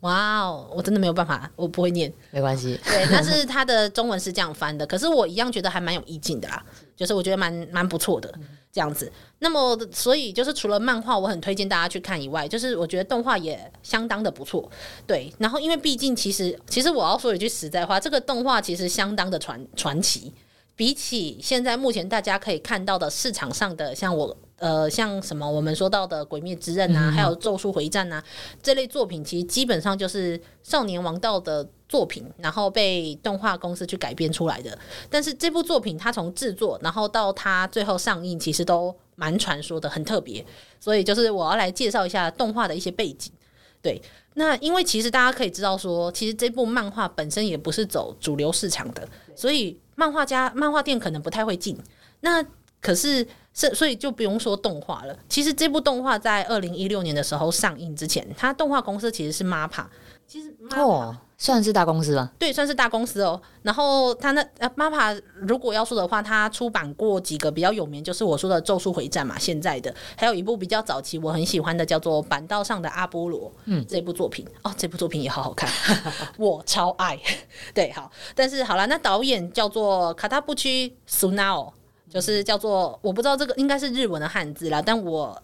哇哦，我真的没有办法，我不会念。没关系，对，但是它的中文是这样翻的，可是我一样觉得还蛮有意境的啦，就是我觉得蛮蛮不错的这样子。那么，所以就是除了漫画我很推荐大家去看以外，就是我觉得动画也相当的不错。对，然后因为毕竟其实其实我要说一句实在话，这个动画其实相当的传传奇，比起现在目前大家可以看到的市场上的像我。呃，像什么我们说到的《鬼灭之刃》啊，还有《咒术回战》啊这类作品，其实基本上就是少年王道的作品，然后被动画公司去改编出来的。但是这部作品它从制作，然后到它最后上映，其实都蛮传说的，很特别。所以就是我要来介绍一下动画的一些背景。对，那因为其实大家可以知道说，其实这部漫画本身也不是走主流市场的，所以漫画家、漫画店可能不太会进。那可是。是，所以就不用说动画了。其实这部动画在二零一六年的时候上映之前，它动画公司其实是 MAPPA。其实哦，算是大公司吧？对，算是大公司哦。然后它那呃 MAPPA 如果要说的话，它出版过几个比较有名，就是我说的《咒术回战》嘛，现在的还有一部比较早期我很喜欢的叫做《板道上的阿波罗》。嗯，这部作品哦，这部作品也好好看，我超爱。对，好，但是好了，那导演叫做卡塔布奇苏纳奥。就是叫做我不知道这个应该是日文的汉字啦，但我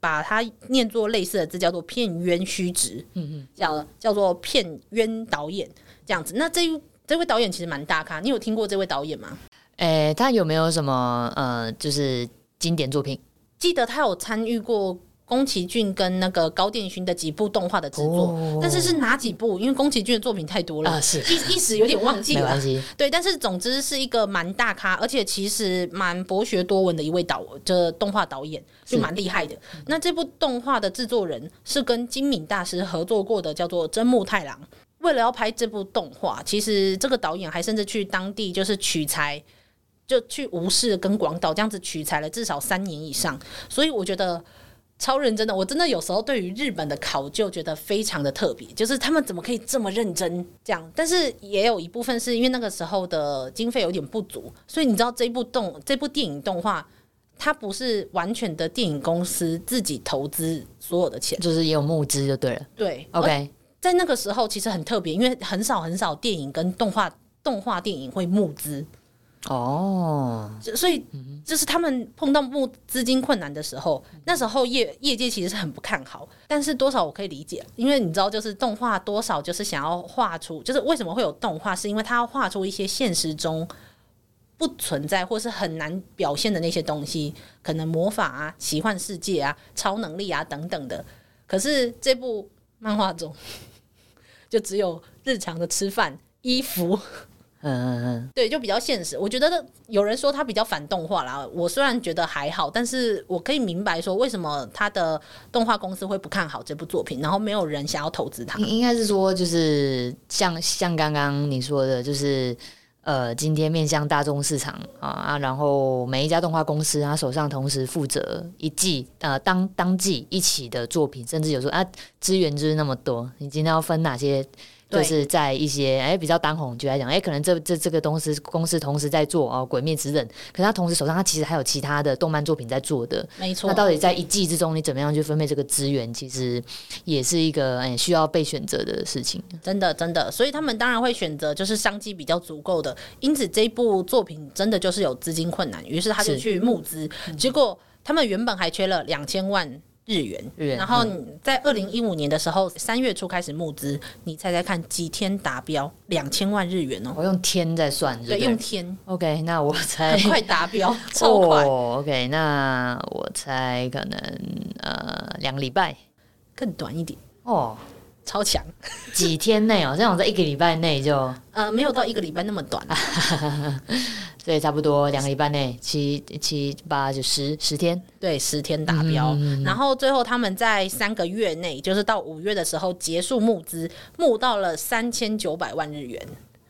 把它念作类似的字，叫做片渊虚直，嗯嗯，叫叫做片渊导演这样子。那这这位导演其实蛮大咖，你有听过这位导演吗？诶、欸，他有没有什么呃，就是经典作品？记得他有参与过。宫崎骏跟那个高电勋的几部动画的制作，哦，但是是哪几部？因为宫崎骏的作品太多了，啊、是一一时有点忘记了。对，但是总之是一个蛮大咖，而且其实蛮博学多闻的一位导，这动画导演就蛮厉害的。那这部动画的制作人是跟金敏大师合作过的，叫做真木太郎。为了要拍这部动画，其实这个导演还甚至去当地就是取材，就去无视跟广岛这样子取材了至少三年以上。所以我觉得。超认真的，我真的有时候对于日本的考究觉得非常的特别，就是他们怎么可以这么认真这样？但是也有一部分是因为那个时候的经费有点不足，所以你知道这部动这部电影动画，它不是完全的电影公司自己投资所有的钱，就是也有募资就对了。对，OK，在那个时候其实很特别，因为很少很少电影跟动画动画电影会募资。哦，所以就是他们碰到募资金困难的时候，那时候业业界其实是很不看好。但是多少我可以理解，因为你知道，就是动画多少就是想要画出，就是为什么会有动画，是因为他要画出一些现实中不存在或是很难表现的那些东西，可能魔法啊、奇幻世界啊、超能力啊等等的。可是这部漫画中，就只有日常的吃饭、衣服。嗯嗯嗯，对，就比较现实。我觉得有人说他比较反动画啦，我虽然觉得还好，但是我可以明白说为什么他的动画公司会不看好这部作品，然后没有人想要投资他。应该是说，就是像像刚刚你说的，就是呃，今天面向大众市场啊啊，然后每一家动画公司他手上同时负责一季呃当当季一起的作品，甚至有时候啊资源就是那么多，你今天要分哪些？就是在一些哎比较当红剧来讲，哎可能这这这个公司公司同时在做哦《鬼灭之刃》，可是他同时手上他其实还有其他的动漫作品在做的，没错。那到底在一季之中你怎么样去分配这个资源，其实也是一个哎需要被选择的事情。真的真的，所以他们当然会选择就是商机比较足够的，因此这一部作品真的就是有资金困难，于是他就去募资，结果他们原本还缺了两千万。日元，日元，然后在二零一五年的时候，三月初开始募资，你猜猜看几天达标？两千万日元哦！我用天在算对，用天。OK，那我 猜很快达标，超快。Oh, OK，那我猜可能呃两个礼拜，更短一点哦。Oh. 超强，几天内哦，这样在一个礼拜内就 呃没有到一个礼拜那么短，所以差不多两个礼拜内七七八九十十天，对，十天达标。嗯、然后最后他们在三个月内，就是到五月的时候结束募资，募到了三千九百万日元，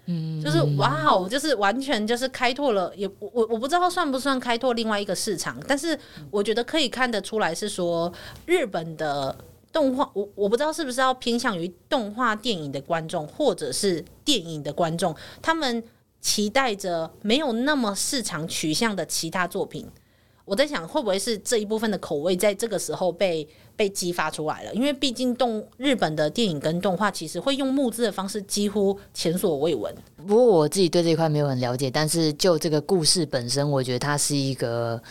嗯，就是哇哦，就是完全就是开拓了，也我我不知道算不算开拓另外一个市场，但是我觉得可以看得出来是说日本的。动画，我我不知道是不是要偏向于动画电影的观众，或者是电影的观众，他们期待着没有那么市场取向的其他作品。我在想，会不会是这一部分的口味在这个时候被 被激发出来了？因为毕竟动日本的电影跟动画其实会用募资的方式，几乎前所未闻。不过我自己对这一块没有很了解，但是就这个故事本身，我觉得它是一个。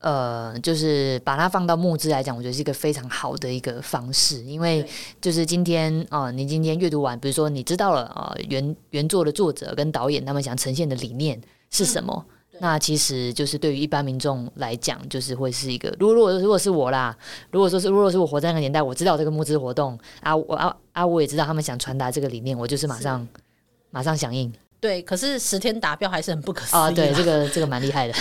呃，就是把它放到募资来讲，我觉得是一个非常好的一个方式，因为就是今天啊、呃，你今天阅读完，比如说你知道了啊、呃，原原作的作者跟导演他们想呈现的理念是什么，嗯、那其实就是对于一般民众来讲，就是会是一个，如果如果如果是我啦，如果说是如果是我活在那个年代，我知道这个募资活动啊，我啊啊，我也知道他们想传达这个理念，我就是马上马上响应。对，可是十天达标还是很不可思议啊！对，这个这个蛮厉害 的，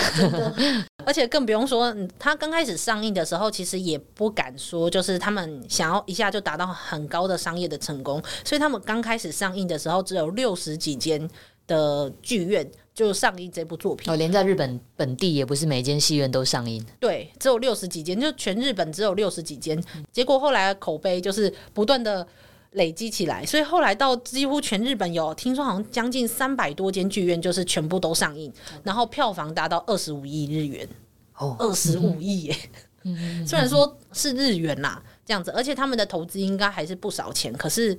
而且更不用说，他刚开始上映的时候，其实也不敢说，就是他们想要一下就达到很高的商业的成功，所以他们刚开始上映的时候，只有六十几间的剧院就上映这部作品。哦，连在日本本地也不是每间戏院都上映。对，只有六十几间，就全日本只有六十几间。结果后来口碑就是不断的。累积起来，所以后来到几乎全日本有听说好像将近三百多间剧院，就是全部都上映，然后票房达到二十五亿日元，哦，二十五亿耶！虽然说是日元啦，这样子，而且他们的投资应该还是不少钱，可是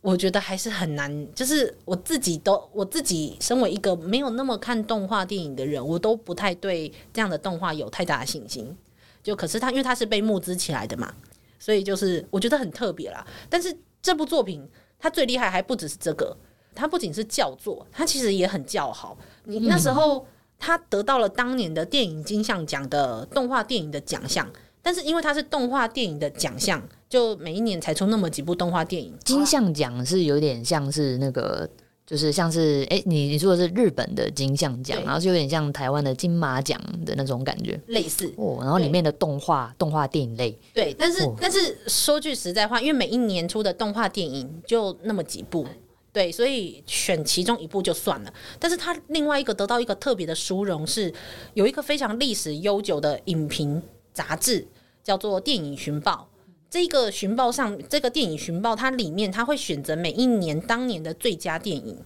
我觉得还是很难。就是我自己都，我自己身为一个没有那么看动画电影的人，我都不太对这样的动画有太大的信心。就可是他，因为他是被募资起来的嘛，所以就是我觉得很特别啦。但是。这部作品它最厉害还不只是这个，它不仅是叫座，它其实也很叫好。你那时候它得到了当年的电影金像奖的动画电影的奖项，但是因为它是动画电影的奖项，就每一年才出那么几部动画电影。金像奖是有点像是那个。就是像是哎、欸，你你说的是日本的金像奖，然后是有点像台湾的金马奖的那种感觉，类似哦。然后里面的动画动画电影类，对，但是、哦、但是说句实在话，因为每一年出的动画电影就那么几部，对，所以选其中一部就算了。但是他另外一个得到一个特别的殊荣是，有一个非常历史悠久的影评杂志，叫做《电影寻报》。这个寻报上，这个电影寻报，它里面它会选择每一年当年的最佳电影，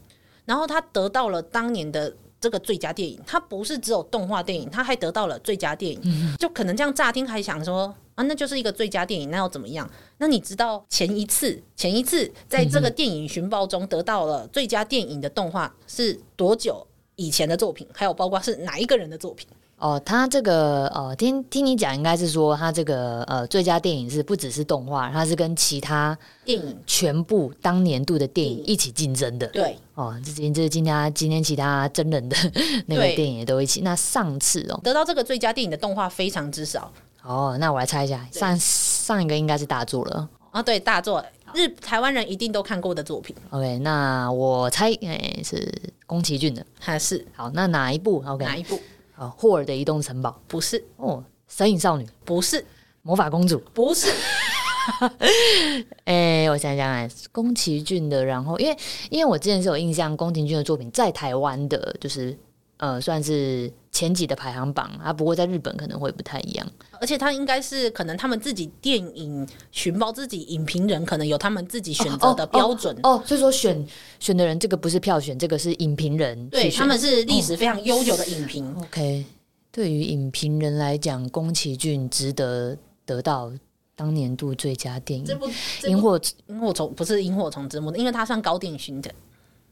然后它得到了当年的这个最佳电影，它不是只有动画电影，它还得到了最佳电影。就可能这样乍听还想说啊，那就是一个最佳电影，那要怎么样？那你知道前一次前一次在这个电影寻报中得到了最佳电影的动画是多久以前的作品？还有包括是哪一个人的作品？哦，他这个呃，听听你讲，应该是说他这个呃，最佳电影是不只是动画，它是跟其他电影全部当年度的电影一起竞争的。对，哦，这今这今天今天其他真人的 那个电影也都一起。那上次哦，得到这个最佳电影的动画非常之少。哦，那我来猜一下，上上一个应该是大作了啊，对，大作，日台湾人一定都看过的作品。OK，那我猜哎是宫崎骏的，还是好？那哪一部？OK，哪一部？霍尔的移动城堡不是哦，神隐少女不是，魔法公主不是。哎、欸，我想想哎，宫崎骏的，然后因为因为我之前是有印象，宫崎骏的作品在台湾的，就是呃算是前几的排行榜啊。不过在日本可能会不太一样，而且他应该是可能他们自己电影寻包自己影评人可能有他们自己选择的标准哦，哦，哦，所以说选选的人这个不是票选，这个是影评人，对，他们是历史非常悠久的影评。哦、OK，对于影评人来讲，宫崎骏值得得到。当年度最佳电影，这部《萤火萤火虫》不是《萤火虫之墓》，因为它算高电影勋的。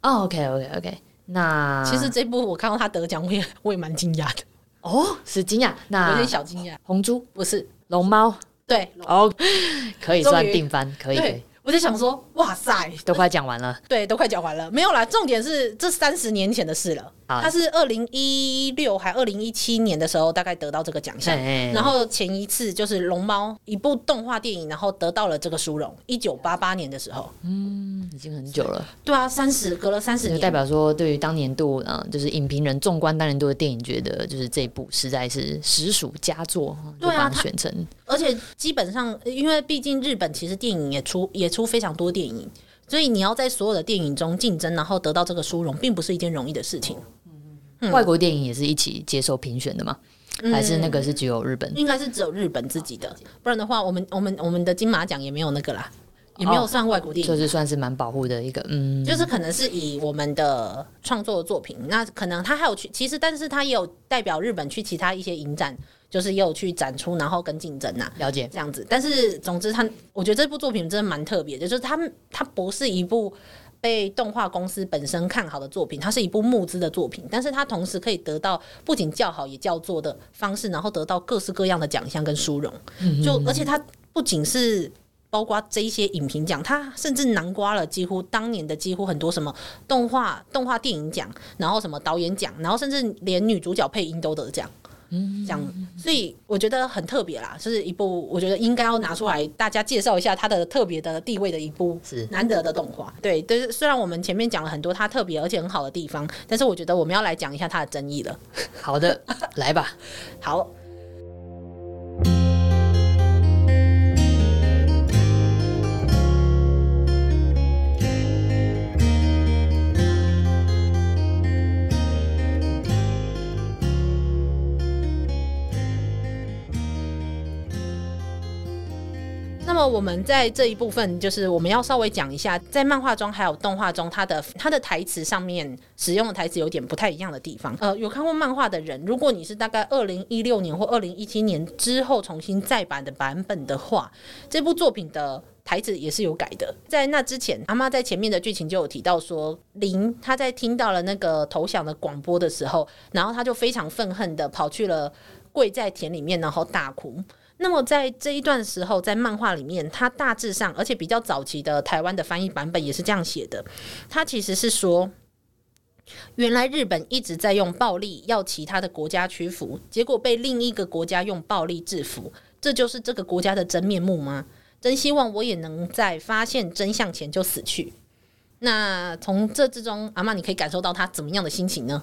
哦，OK，OK，OK。Okay, okay, okay. 那其实这部我看到他得奖，我也我也蛮惊讶的。哦，是惊讶，那有点小惊讶。红猪不是龙猫，对，哦，可以算定番，可以。我在想说，哇塞，都快讲完了。对，都快讲完了，没有啦。重点是这三十年前的事了。他是二零一六还二零一七年的时候，大概得到这个奖项。然后前一次就是《龙猫》一部动画电影，然后得到了这个殊荣。一九八八年的时候，嗯，已经很久了。对啊，三十隔了三十年，代表说对于当年度，嗯，就是影评人纵观当年度的电影，觉得就是这部实在是实属佳作，对啊选成。而且基本上，因为毕竟日本其实电影也出也出非常多电影，所以你要在所有的电影中竞争，然后得到这个殊荣，并不是一件容易的事情。嗯、外国电影也是一起接受评选的吗？嗯、还是那个是只有日本？应该是只有日本自己的，不然的话，我们我们我们的金马奖也没有那个啦，也没有算外国电影，就是算是蛮保护的一个，嗯，就是可能是以我们的创作的作品，那可能他还有去，其实但是他也有代表日本去其他一些影展，就是也有去展出，然后跟竞争呐，了解这样子。但是总之他，他我觉得这部作品真的蛮特别的，就是他他不是一部。被动画公司本身看好的作品，它是一部募资的作品，但是它同时可以得到不仅叫好也叫座的方式，然后得到各式各样的奖项跟殊荣。就而且它不仅是包括这一些影评奖，他甚至囊括了几乎当年的几乎很多什么动画动画电影奖，然后什么导演奖，然后甚至连女主角配音都得奖。嗯，这样，所以我觉得很特别啦，就是一部我觉得应该要拿出来大家介绍一下它的特别的地位的一部是难得的动画。对，但是虽然我们前面讲了很多它特别而且很好的地方，但是我觉得我们要来讲一下它的争议了。好的，来吧。好。那我们在这一部分，就是我们要稍微讲一下，在漫画中还有动画中，它的它的台词上面使用的台词有点不太一样的地方。呃，有看过漫画的人，如果你是大概二零一六年或二零一七年之后重新再版的版本的话，这部作品的台词也是有改的。在那之前，阿妈在前面的剧情就有提到说，林他在听到了那个投降的广播的时候，然后他就非常愤恨的跑去了跪在田里面，然后大哭。那么在这一段时候，在漫画里面，它大致上，而且比较早期的台湾的翻译版本也是这样写的。它其实是说，原来日本一直在用暴力要其他的国家屈服，结果被另一个国家用暴力制服，这就是这个国家的真面目吗？真希望我也能在发现真相前就死去。那从这之中，阿妈你可以感受到他怎么样的心情呢？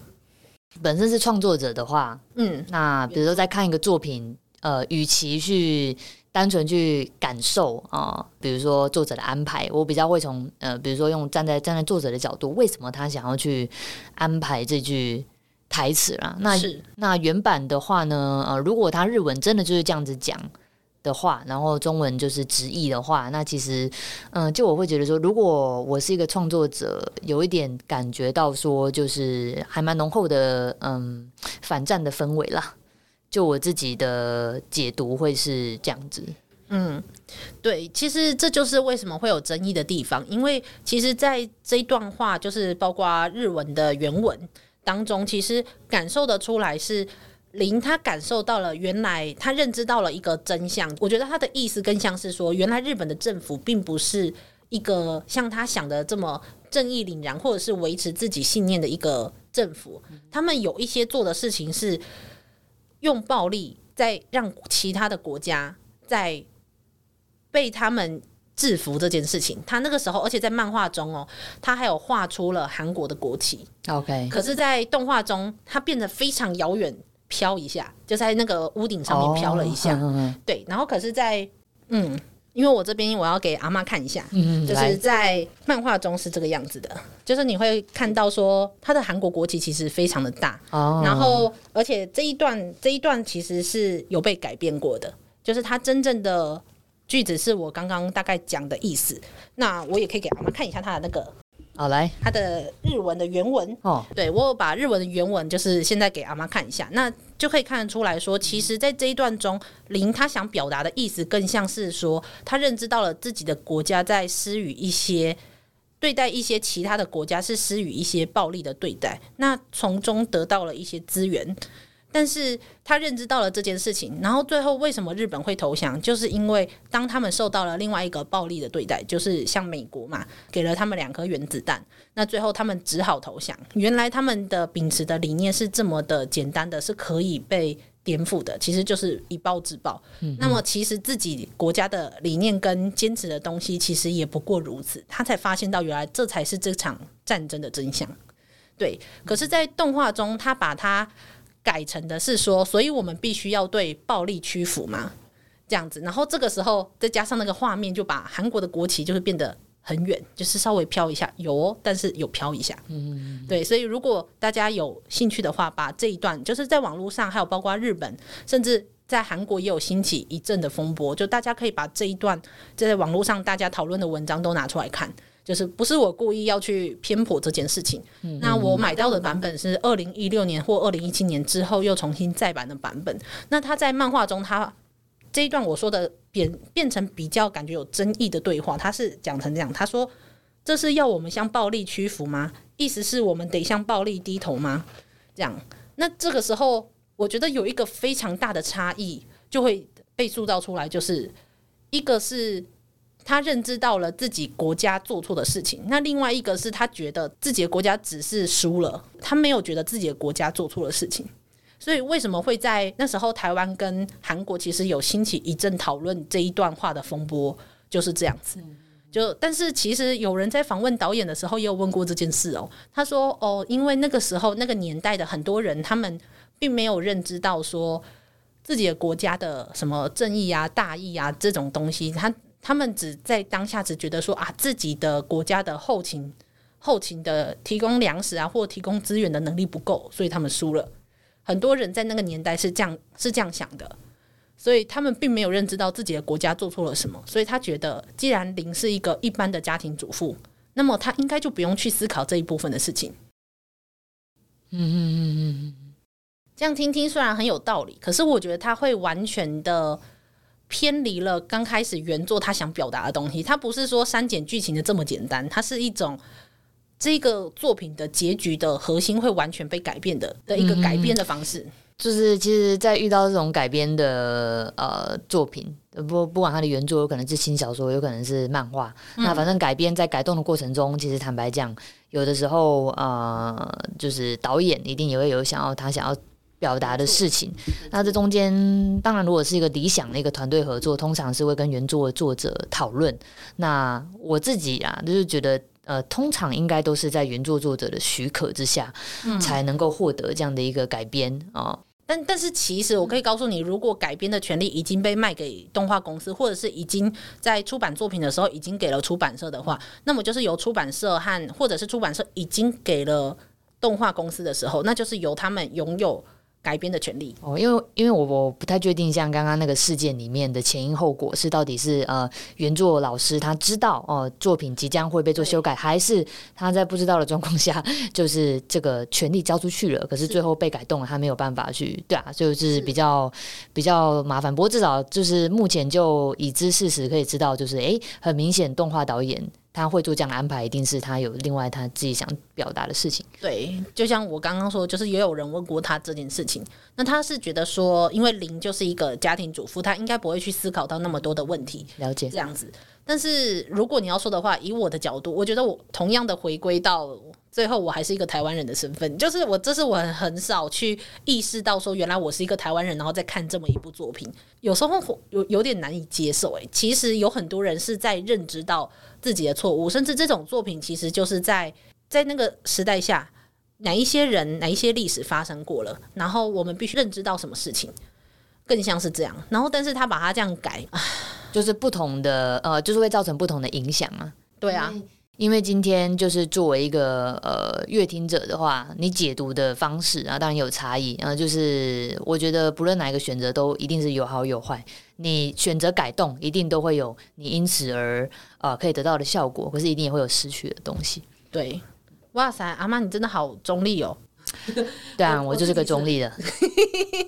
本身是创作者的话，嗯，那比如说在看一个作品。呃，与其去单纯去感受啊、呃，比如说作者的安排，我比较会从呃，比如说用站在站在作者的角度，为什么他想要去安排这句台词啦？那是那原版的话呢？呃，如果他日文真的就是这样子讲的话，然后中文就是直译的话，那其实嗯、呃，就我会觉得说，如果我是一个创作者，有一点感觉到说，就是还蛮浓厚的嗯反战的氛围啦。就我自己的解读会是这样子，嗯，对，其实这就是为什么会有争议的地方，因为其实，在这一段话，就是包括日文的原文当中，其实感受得出来是林他感受到了，原来他认知到了一个真相。我觉得他的意思更像是说，原来日本的政府并不是一个像他想的这么正义凛然，或者是维持自己信念的一个政府，他们有一些做的事情是。用暴力在让其他的国家在被他们制服这件事情，他那个时候，而且在漫画中哦，他还有画出了韩国的国旗。OK，可是，在动画中，他变得非常遥远，飘一下，就在那个屋顶上面飘了一下。Oh, 对，然后可是在，在嗯。因为我这边我要给阿妈看一下，嗯，就是在漫画中是这个样子的，就是你会看到说他的韩国国旗其实非常的大，哦，然后而且这一段这一段其实是有被改变过的，就是他真正的句子是我刚刚大概讲的意思，那我也可以给阿妈看一下他的那个。好来，它的日文的原文。哦，对，我有把日文的原文就是现在给阿妈看一下，那就可以看得出来说，其实，在这一段中，林他想表达的意思更像是说，他认知到了自己的国家在施予一些对待一些其他的国家是施予一些暴力的对待，那从中得到了一些资源。但是他认知到了这件事情，然后最后为什么日本会投降？就是因为当他们受到了另外一个暴力的对待，就是像美国嘛，给了他们两颗原子弹，那最后他们只好投降。原来他们的秉持的理念是这么的简单的，是可以被颠覆的，其实就是以暴制暴。那么其实自己国家的理念跟坚持的东西，其实也不过如此。他才发现到，原来这才是这场战争的真相。对，可是，在动画中，他把它。改成的是说，所以我们必须要对暴力屈服嘛，这样子。然后这个时候再加上那个画面，就把韩国的国旗就是变得很远，就是稍微飘一下，有哦，但是有飘一下。嗯，对。所以如果大家有兴趣的话，把这一段就是在网络上，还有包括日本，甚至在韩国也有兴起一阵的风波，就大家可以把这一段在网络上大家讨论的文章都拿出来看。就是不是我故意要去偏颇这件事情。嗯、那我买到的版本是二零一六年或二零一七年之后又重新再版的版本。那他在漫画中，他这一段我说的变变成比较感觉有争议的对话，他是讲成这样：他说，这是要我们向暴力屈服吗？意思是我们得向暴力低头吗？这样。那这个时候，我觉得有一个非常大的差异就会被塑造出来，就是一个是。他认知到了自己国家做错的事情，那另外一个是他觉得自己的国家只是输了，他没有觉得自己的国家做错了事情。所以为什么会在那时候台湾跟韩国其实有兴起一阵讨论这一段话的风波，就是这样子。就但是其实有人在访问导演的时候也有问过这件事哦，他说哦，因为那个时候那个年代的很多人，他们并没有认知到说自己的国家的什么正义啊、大义啊这种东西，他。他们只在当下只觉得说啊，自己的国家的后勤、后勤的提供粮食啊，或提供资源的能力不够，所以他们输了。很多人在那个年代是这样是这样想的，所以他们并没有认知到自己的国家做错了什么。所以他觉得，既然林是一个一般的家庭主妇，那么他应该就不用去思考这一部分的事情。嗯嗯嗯嗯，这样听听虽然很有道理，可是我觉得他会完全的。偏离了刚开始原作他想表达的东西，它不是说删减剧情的这么简单，它是一种这个作品的结局的核心会完全被改变的的一个改编的方式。嗯、就是其实，在遇到这种改编的呃作品，不不管它的原作有可能是轻小说，有可能是漫画，嗯、那反正改编在改动的过程中，其实坦白讲，有的时候呃，就是导演一定也会有想要他想要。表达的事情，那这中间当然，如果是一个理想的一个团队合作，通常是会跟原作的作者讨论。那我自己啊，就是觉得，呃，通常应该都是在原作作者的许可之下，嗯、才能够获得这样的一个改编啊。哦、但但是，其实我可以告诉你，如果改编的权利已经被卖给动画公司，或者是已经在出版作品的时候已经给了出版社的话，那么就是由出版社和或者是出版社已经给了动画公司的时候，那就是由他们拥有。改编的权利哦，因为因为我我不太确定，像刚刚那个事件里面的前因后果是到底是呃原作老师他知道哦、呃、作品即将会被做修改，还是他在不知道的状况下，就是这个权利交出去了，可是最后被改动了，他没有办法去对啊，就是比较是比较麻烦。不过至少就是目前就已知事实可以知道，就是诶，很明显动画导演。他会做这样的安排，一定是他有另外他自己想表达的事情。对，就像我刚刚说，就是也有人问过他这件事情，那他是觉得说，因为林就是一个家庭主妇，他应该不会去思考到那么多的问题。了解这样子，但是如果你要说的话，以我的角度，我觉得我同样的回归到最后，我还是一个台湾人的身份，就是我这是我很少去意识到说，原来我是一个台湾人，然后再看这么一部作品，有时候有有点难以接受。哎，其实有很多人是在认知到。自己的错误，甚至这种作品其实就是在在那个时代下，哪一些人、哪一些历史发生过了，然后我们必须认知到什么事情，更像是这样。然后，但是他把它这样改，就是不同的呃，就是会造成不同的影响啊。对啊。因为今天就是作为一个呃乐听者的话，你解读的方式啊，当然有差异。然后就是我觉得不论哪一个选择，都一定是有好有坏。你选择改动，一定都会有你因此而呃可以得到的效果，可是一定也会有失去的东西。对，哇塞，阿妈你真的好中立哦。对啊，我就是个中立的。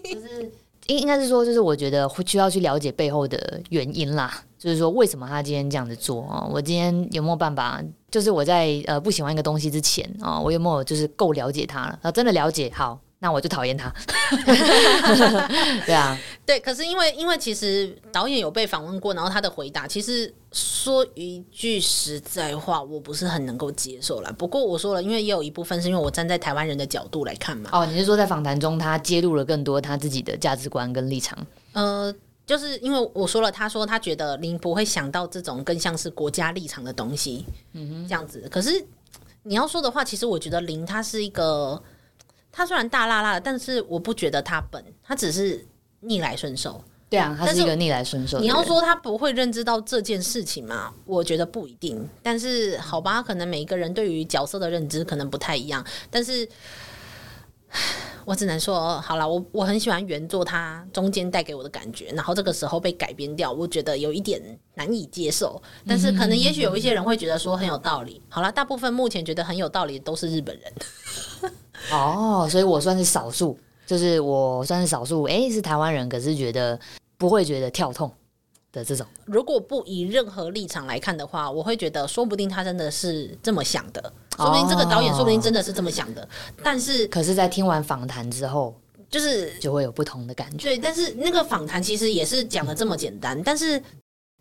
就是应应该是说，就是我觉得会需要去了解背后的原因啦。就是说，为什么他今天这样子做啊？我今天有没有办法？就是我在呃不喜欢一个东西之前啊，我有没有就是够了解他了？啊，真的了解，好，那我就讨厌他。对啊，对。可是因为因为其实导演有被访问过，然后他的回答其实说一句实在话，我不是很能够接受了。不过我说了，因为也有一部分是因为我站在台湾人的角度来看嘛。哦，你是说在访谈中他揭露了更多他自己的价值观跟立场？呃。就是因为我说了，他说他觉得林不会想到这种更像是国家立场的东西，嗯哼，这样子。可是你要说的话，其实我觉得林他是一个，他虽然大辣辣的，但是我不觉得他笨，他只是逆来顺受。对啊，他是一个逆来顺受。你要说他不会认知到这件事情嘛？我觉得不一定。但是好吧，可能每一个人对于角色的认知可能不太一样，但是。我只能说，好了，我我很喜欢原作，它中间带给我的感觉，然后这个时候被改编掉，我觉得有一点难以接受。但是可能也许有一些人会觉得说很有道理。好了，大部分目前觉得很有道理的都是日本人。哦，所以我算是少数，就是我算是少数，哎、欸，是台湾人，可是觉得不会觉得跳痛的这种。如果不以任何立场来看的话，我会觉得说不定他真的是这么想的。说不定这个导演说不定真的是这么想的，但是可是，在听完访谈之后，就是就会有不同的感觉。对，但是那个访谈其实也是讲的这么简单，但是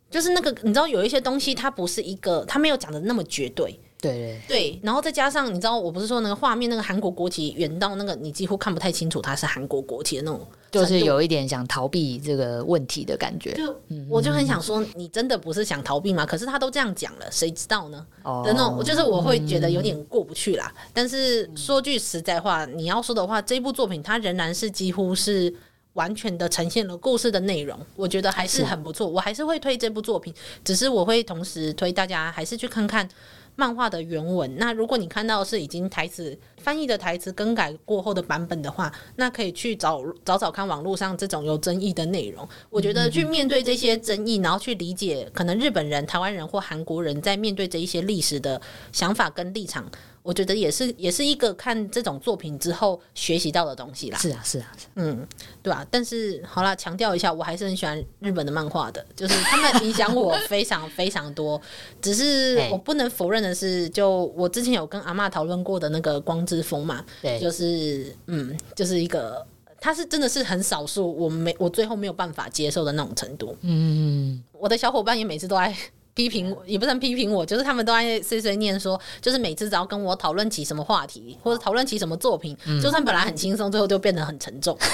就是那个你知道有一些东西，它不是一个，它没有讲的那么绝对。对对对，然后再加上你知道，我不是说那个画面，那个韩国国旗远到那个你几乎看不太清楚它是韩国国旗的那种，就是有一点想逃避这个问题的感觉。就我就很想说，你真的不是想逃避吗？可是他都这样讲了，谁知道呢？哦，的那种，就是我会觉得有点过不去啦。但是说句实在话，你要说的话，这部作品它仍然是几乎是完全的呈现了故事的内容，我觉得还是很不错。我还是会推这部作品，只是我会同时推大家还是去看看。漫画的原文，那如果你看到是已经台词翻译的台词更改过后的版本的话，那可以去找找找看网络上这种有争议的内容。我觉得去面对这些争议，然后去理解可能日本人、台湾人或韩国人在面对这一些历史的想法跟立场。我觉得也是，也是一个看这种作品之后学习到的东西啦。是啊，是啊，嗯，对啊。但是好啦，强调一下，我还是很喜欢日本的漫画的，就是他们影响我非常 非常多。只是我不能否认的是，就我之前有跟阿嬷讨论过的那个光之风嘛，对，就是嗯，就是一个，他是真的是很少数，我没我最后没有办法接受的那种程度。嗯，我的小伙伴也每次都爱。批评我也不算批评我，就是他们都爱碎碎念说，就是每次只要跟我讨论起什么话题，或者讨论起什么作品，嗯、就算本来很轻松，最后就变得很沉重。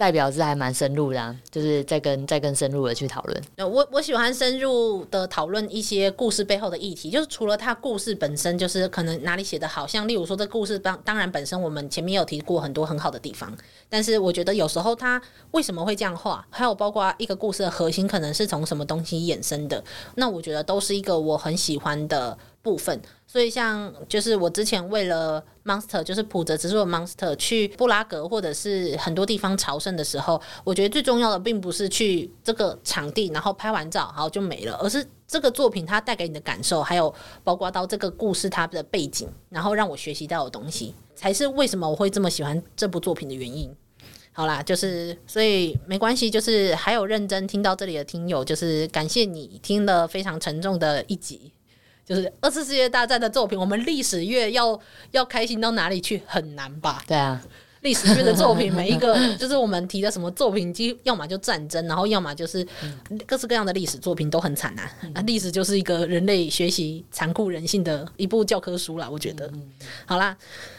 代表是还蛮深入的，啊，就是再跟再更深入的去讨论。我我喜欢深入的讨论一些故事背后的议题，就是除了他故事本身，就是可能哪里写的好，像例如说这故事当当然本身我们前面有提过很多很好的地方，但是我觉得有时候他为什么会这样画，还有包括一个故事的核心可能是从什么东西衍生的，那我觉得都是一个我很喜欢的部分。所以，像就是我之前为了 Monster，就是普泽直树的 Monster 去布拉格或者是很多地方朝圣的时候，我觉得最重要的并不是去这个场地，然后拍完照，然后就没了，而是这个作品它带给你的感受，还有包括到这个故事它的背景，然后让我学习到的东西，才是为什么我会这么喜欢这部作品的原因。好啦，就是所以没关系，就是还有认真听到这里的听友，就是感谢你听了非常沉重的一集。就是二次世界大战的作品，我们历史月要要开心到哪里去？很难吧？对啊，历史月的作品每一个，就是我们提的什么作品，即要么就战争，然后要么就是各式各样的历史作品都很惨啊。那历史就是一个人类学习残酷人性的一部教科书啦，我觉得。好啦，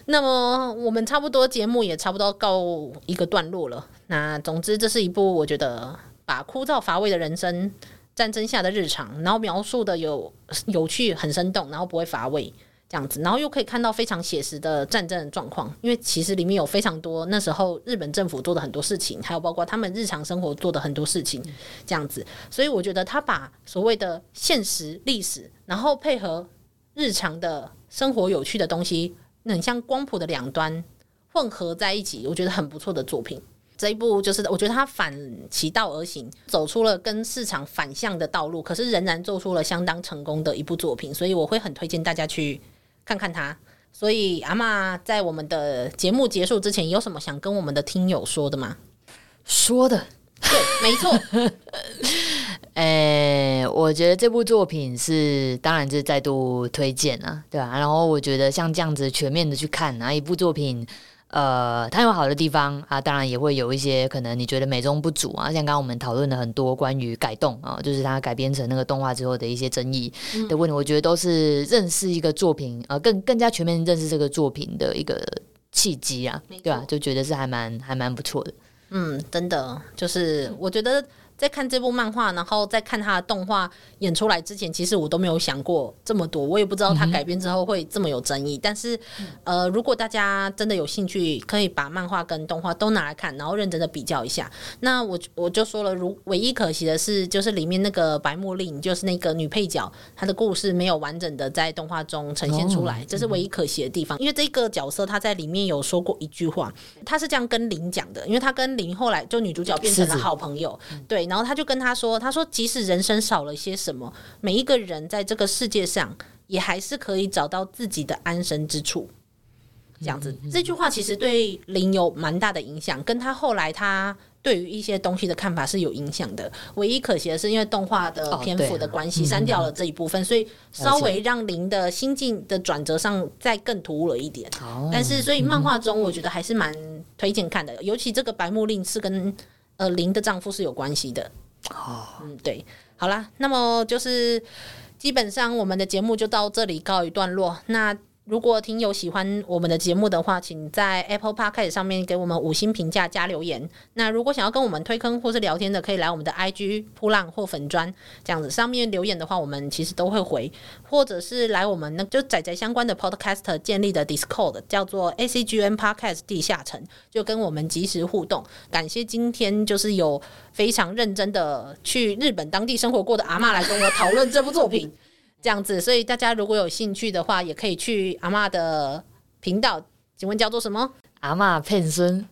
那么我们差不多节目也差不多告一个段落了。那总之，这是一部我觉得把枯燥乏味的人生。战争下的日常，然后描述的有有趣、很生动，然后不会乏味这样子，然后又可以看到非常写实的战争的状况，因为其实里面有非常多那时候日本政府做的很多事情，还有包括他们日常生活做的很多事情，这样子，所以我觉得他把所谓的现实历史，然后配合日常的生活有趣的东西，很像光谱的两端混合在一起，我觉得很不错的作品。这一部就是我觉得他反其道而行，走出了跟市场反向的道路，可是仍然做出了相当成功的一部作品，所以我会很推荐大家去。看看他，所以阿嬷在我们的节目结束之前，有什么想跟我们的听友说的吗？说的，对，没错。诶，我觉得这部作品是，当然是再度推荐啊，对吧？然后我觉得像这样子全面的去看哪一部作品。呃，它有好的地方啊，当然也会有一些可能你觉得美中不足啊，像刚刚我们讨论了很多关于改动啊，就是它改编成那个动画之后的一些争议的问题，嗯、我觉得都是认识一个作品，呃，更更加全面认识这个作品的一个契机啊，对吧、啊？就觉得是还蛮还蛮不错的。嗯，真的，就是我觉得。在看这部漫画，然后在看他的动画演出来之前，其实我都没有想过这么多，我也不知道他改编之后会这么有争议。嗯、但是，呃，如果大家真的有兴趣，可以把漫画跟动画都拿来看，然后认真的比较一下。那我我就说了，如唯一可惜的是，就是里面那个白茉莉，就是那个女配角，她的故事没有完整的在动画中呈现出来，哦、这是唯一可惜的地方。因为这个角色她在里面有说过一句话，她是这样跟林讲的，因为她跟林后来就女主角变成了好朋友，对。然后他就跟他说：“他说，即使人生少了些什么，每一个人在这个世界上也还是可以找到自己的安身之处。”这样子，这句话其实对林有蛮大的影响，跟他后来他对于一些东西的看法是有影响的。唯一可惜的是，因为动画的篇幅的关系，删掉了这一部分，所以稍微让林的心境的转折上再更突兀了一点。但是，所以漫画中我觉得还是蛮推荐看的，尤其这个白木令是跟。呃，林的丈夫是有关系的。哦，嗯，对，好啦，那么就是基本上我们的节目就到这里告一段落。那如果听友喜欢我们的节目的话，请在 Apple Podcast 上面给我们五星评价加留言。那如果想要跟我们推坑或是聊天的，可以来我们的 IG 噗浪或粉砖这样子上面留言的话，我们其实都会回，或者是来我们那就仔仔相关的 Podcast 建立的 Discord 叫做 ACGN Podcast 地下城，就跟我们即时互动。感谢今天就是有非常认真的去日本当地生活过的阿嬷来跟我讨论这部作品。这样子，所以大家如果有兴趣的话，也可以去阿嬷的频道。请问叫做什么？阿嬷骗孙。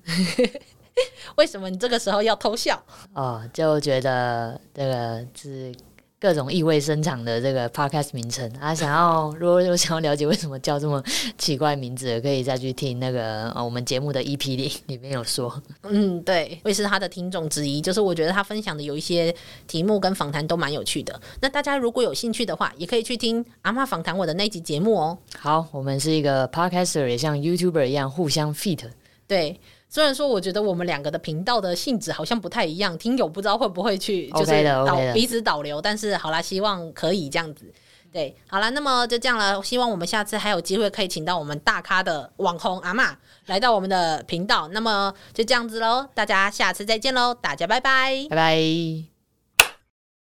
为什么你这个时候要偷笑？哦，就觉得这个是。各种意味深长的这个 podcast 名称啊，想要如果有想要了解为什么叫这么奇怪名字，可以再去听那个、哦、我们节目的 EP 里里面有说。嗯，对，我也是他的听众之一，就是我觉得他分享的有一些题目跟访谈都蛮有趣的。那大家如果有兴趣的话，也可以去听阿嬷访谈我的那集节目哦。好，我们是一个 podcaster，也像 YouTuber 一样互相 fit。对。虽然说，我觉得我们两个的频道的性质好像不太一样，听友不知道会不会去就是导彼此导流，但是好啦，希望可以这样子。对，好啦，那么就这样了。希望我们下次还有机会可以请到我们大咖的网红阿嬷来到我们的频道。那么就这样子喽，大家下次再见喽，大家拜拜，拜拜。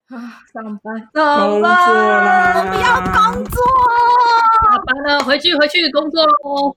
啊，上班，上班，我不要工作，下班了，回去回去工作喽。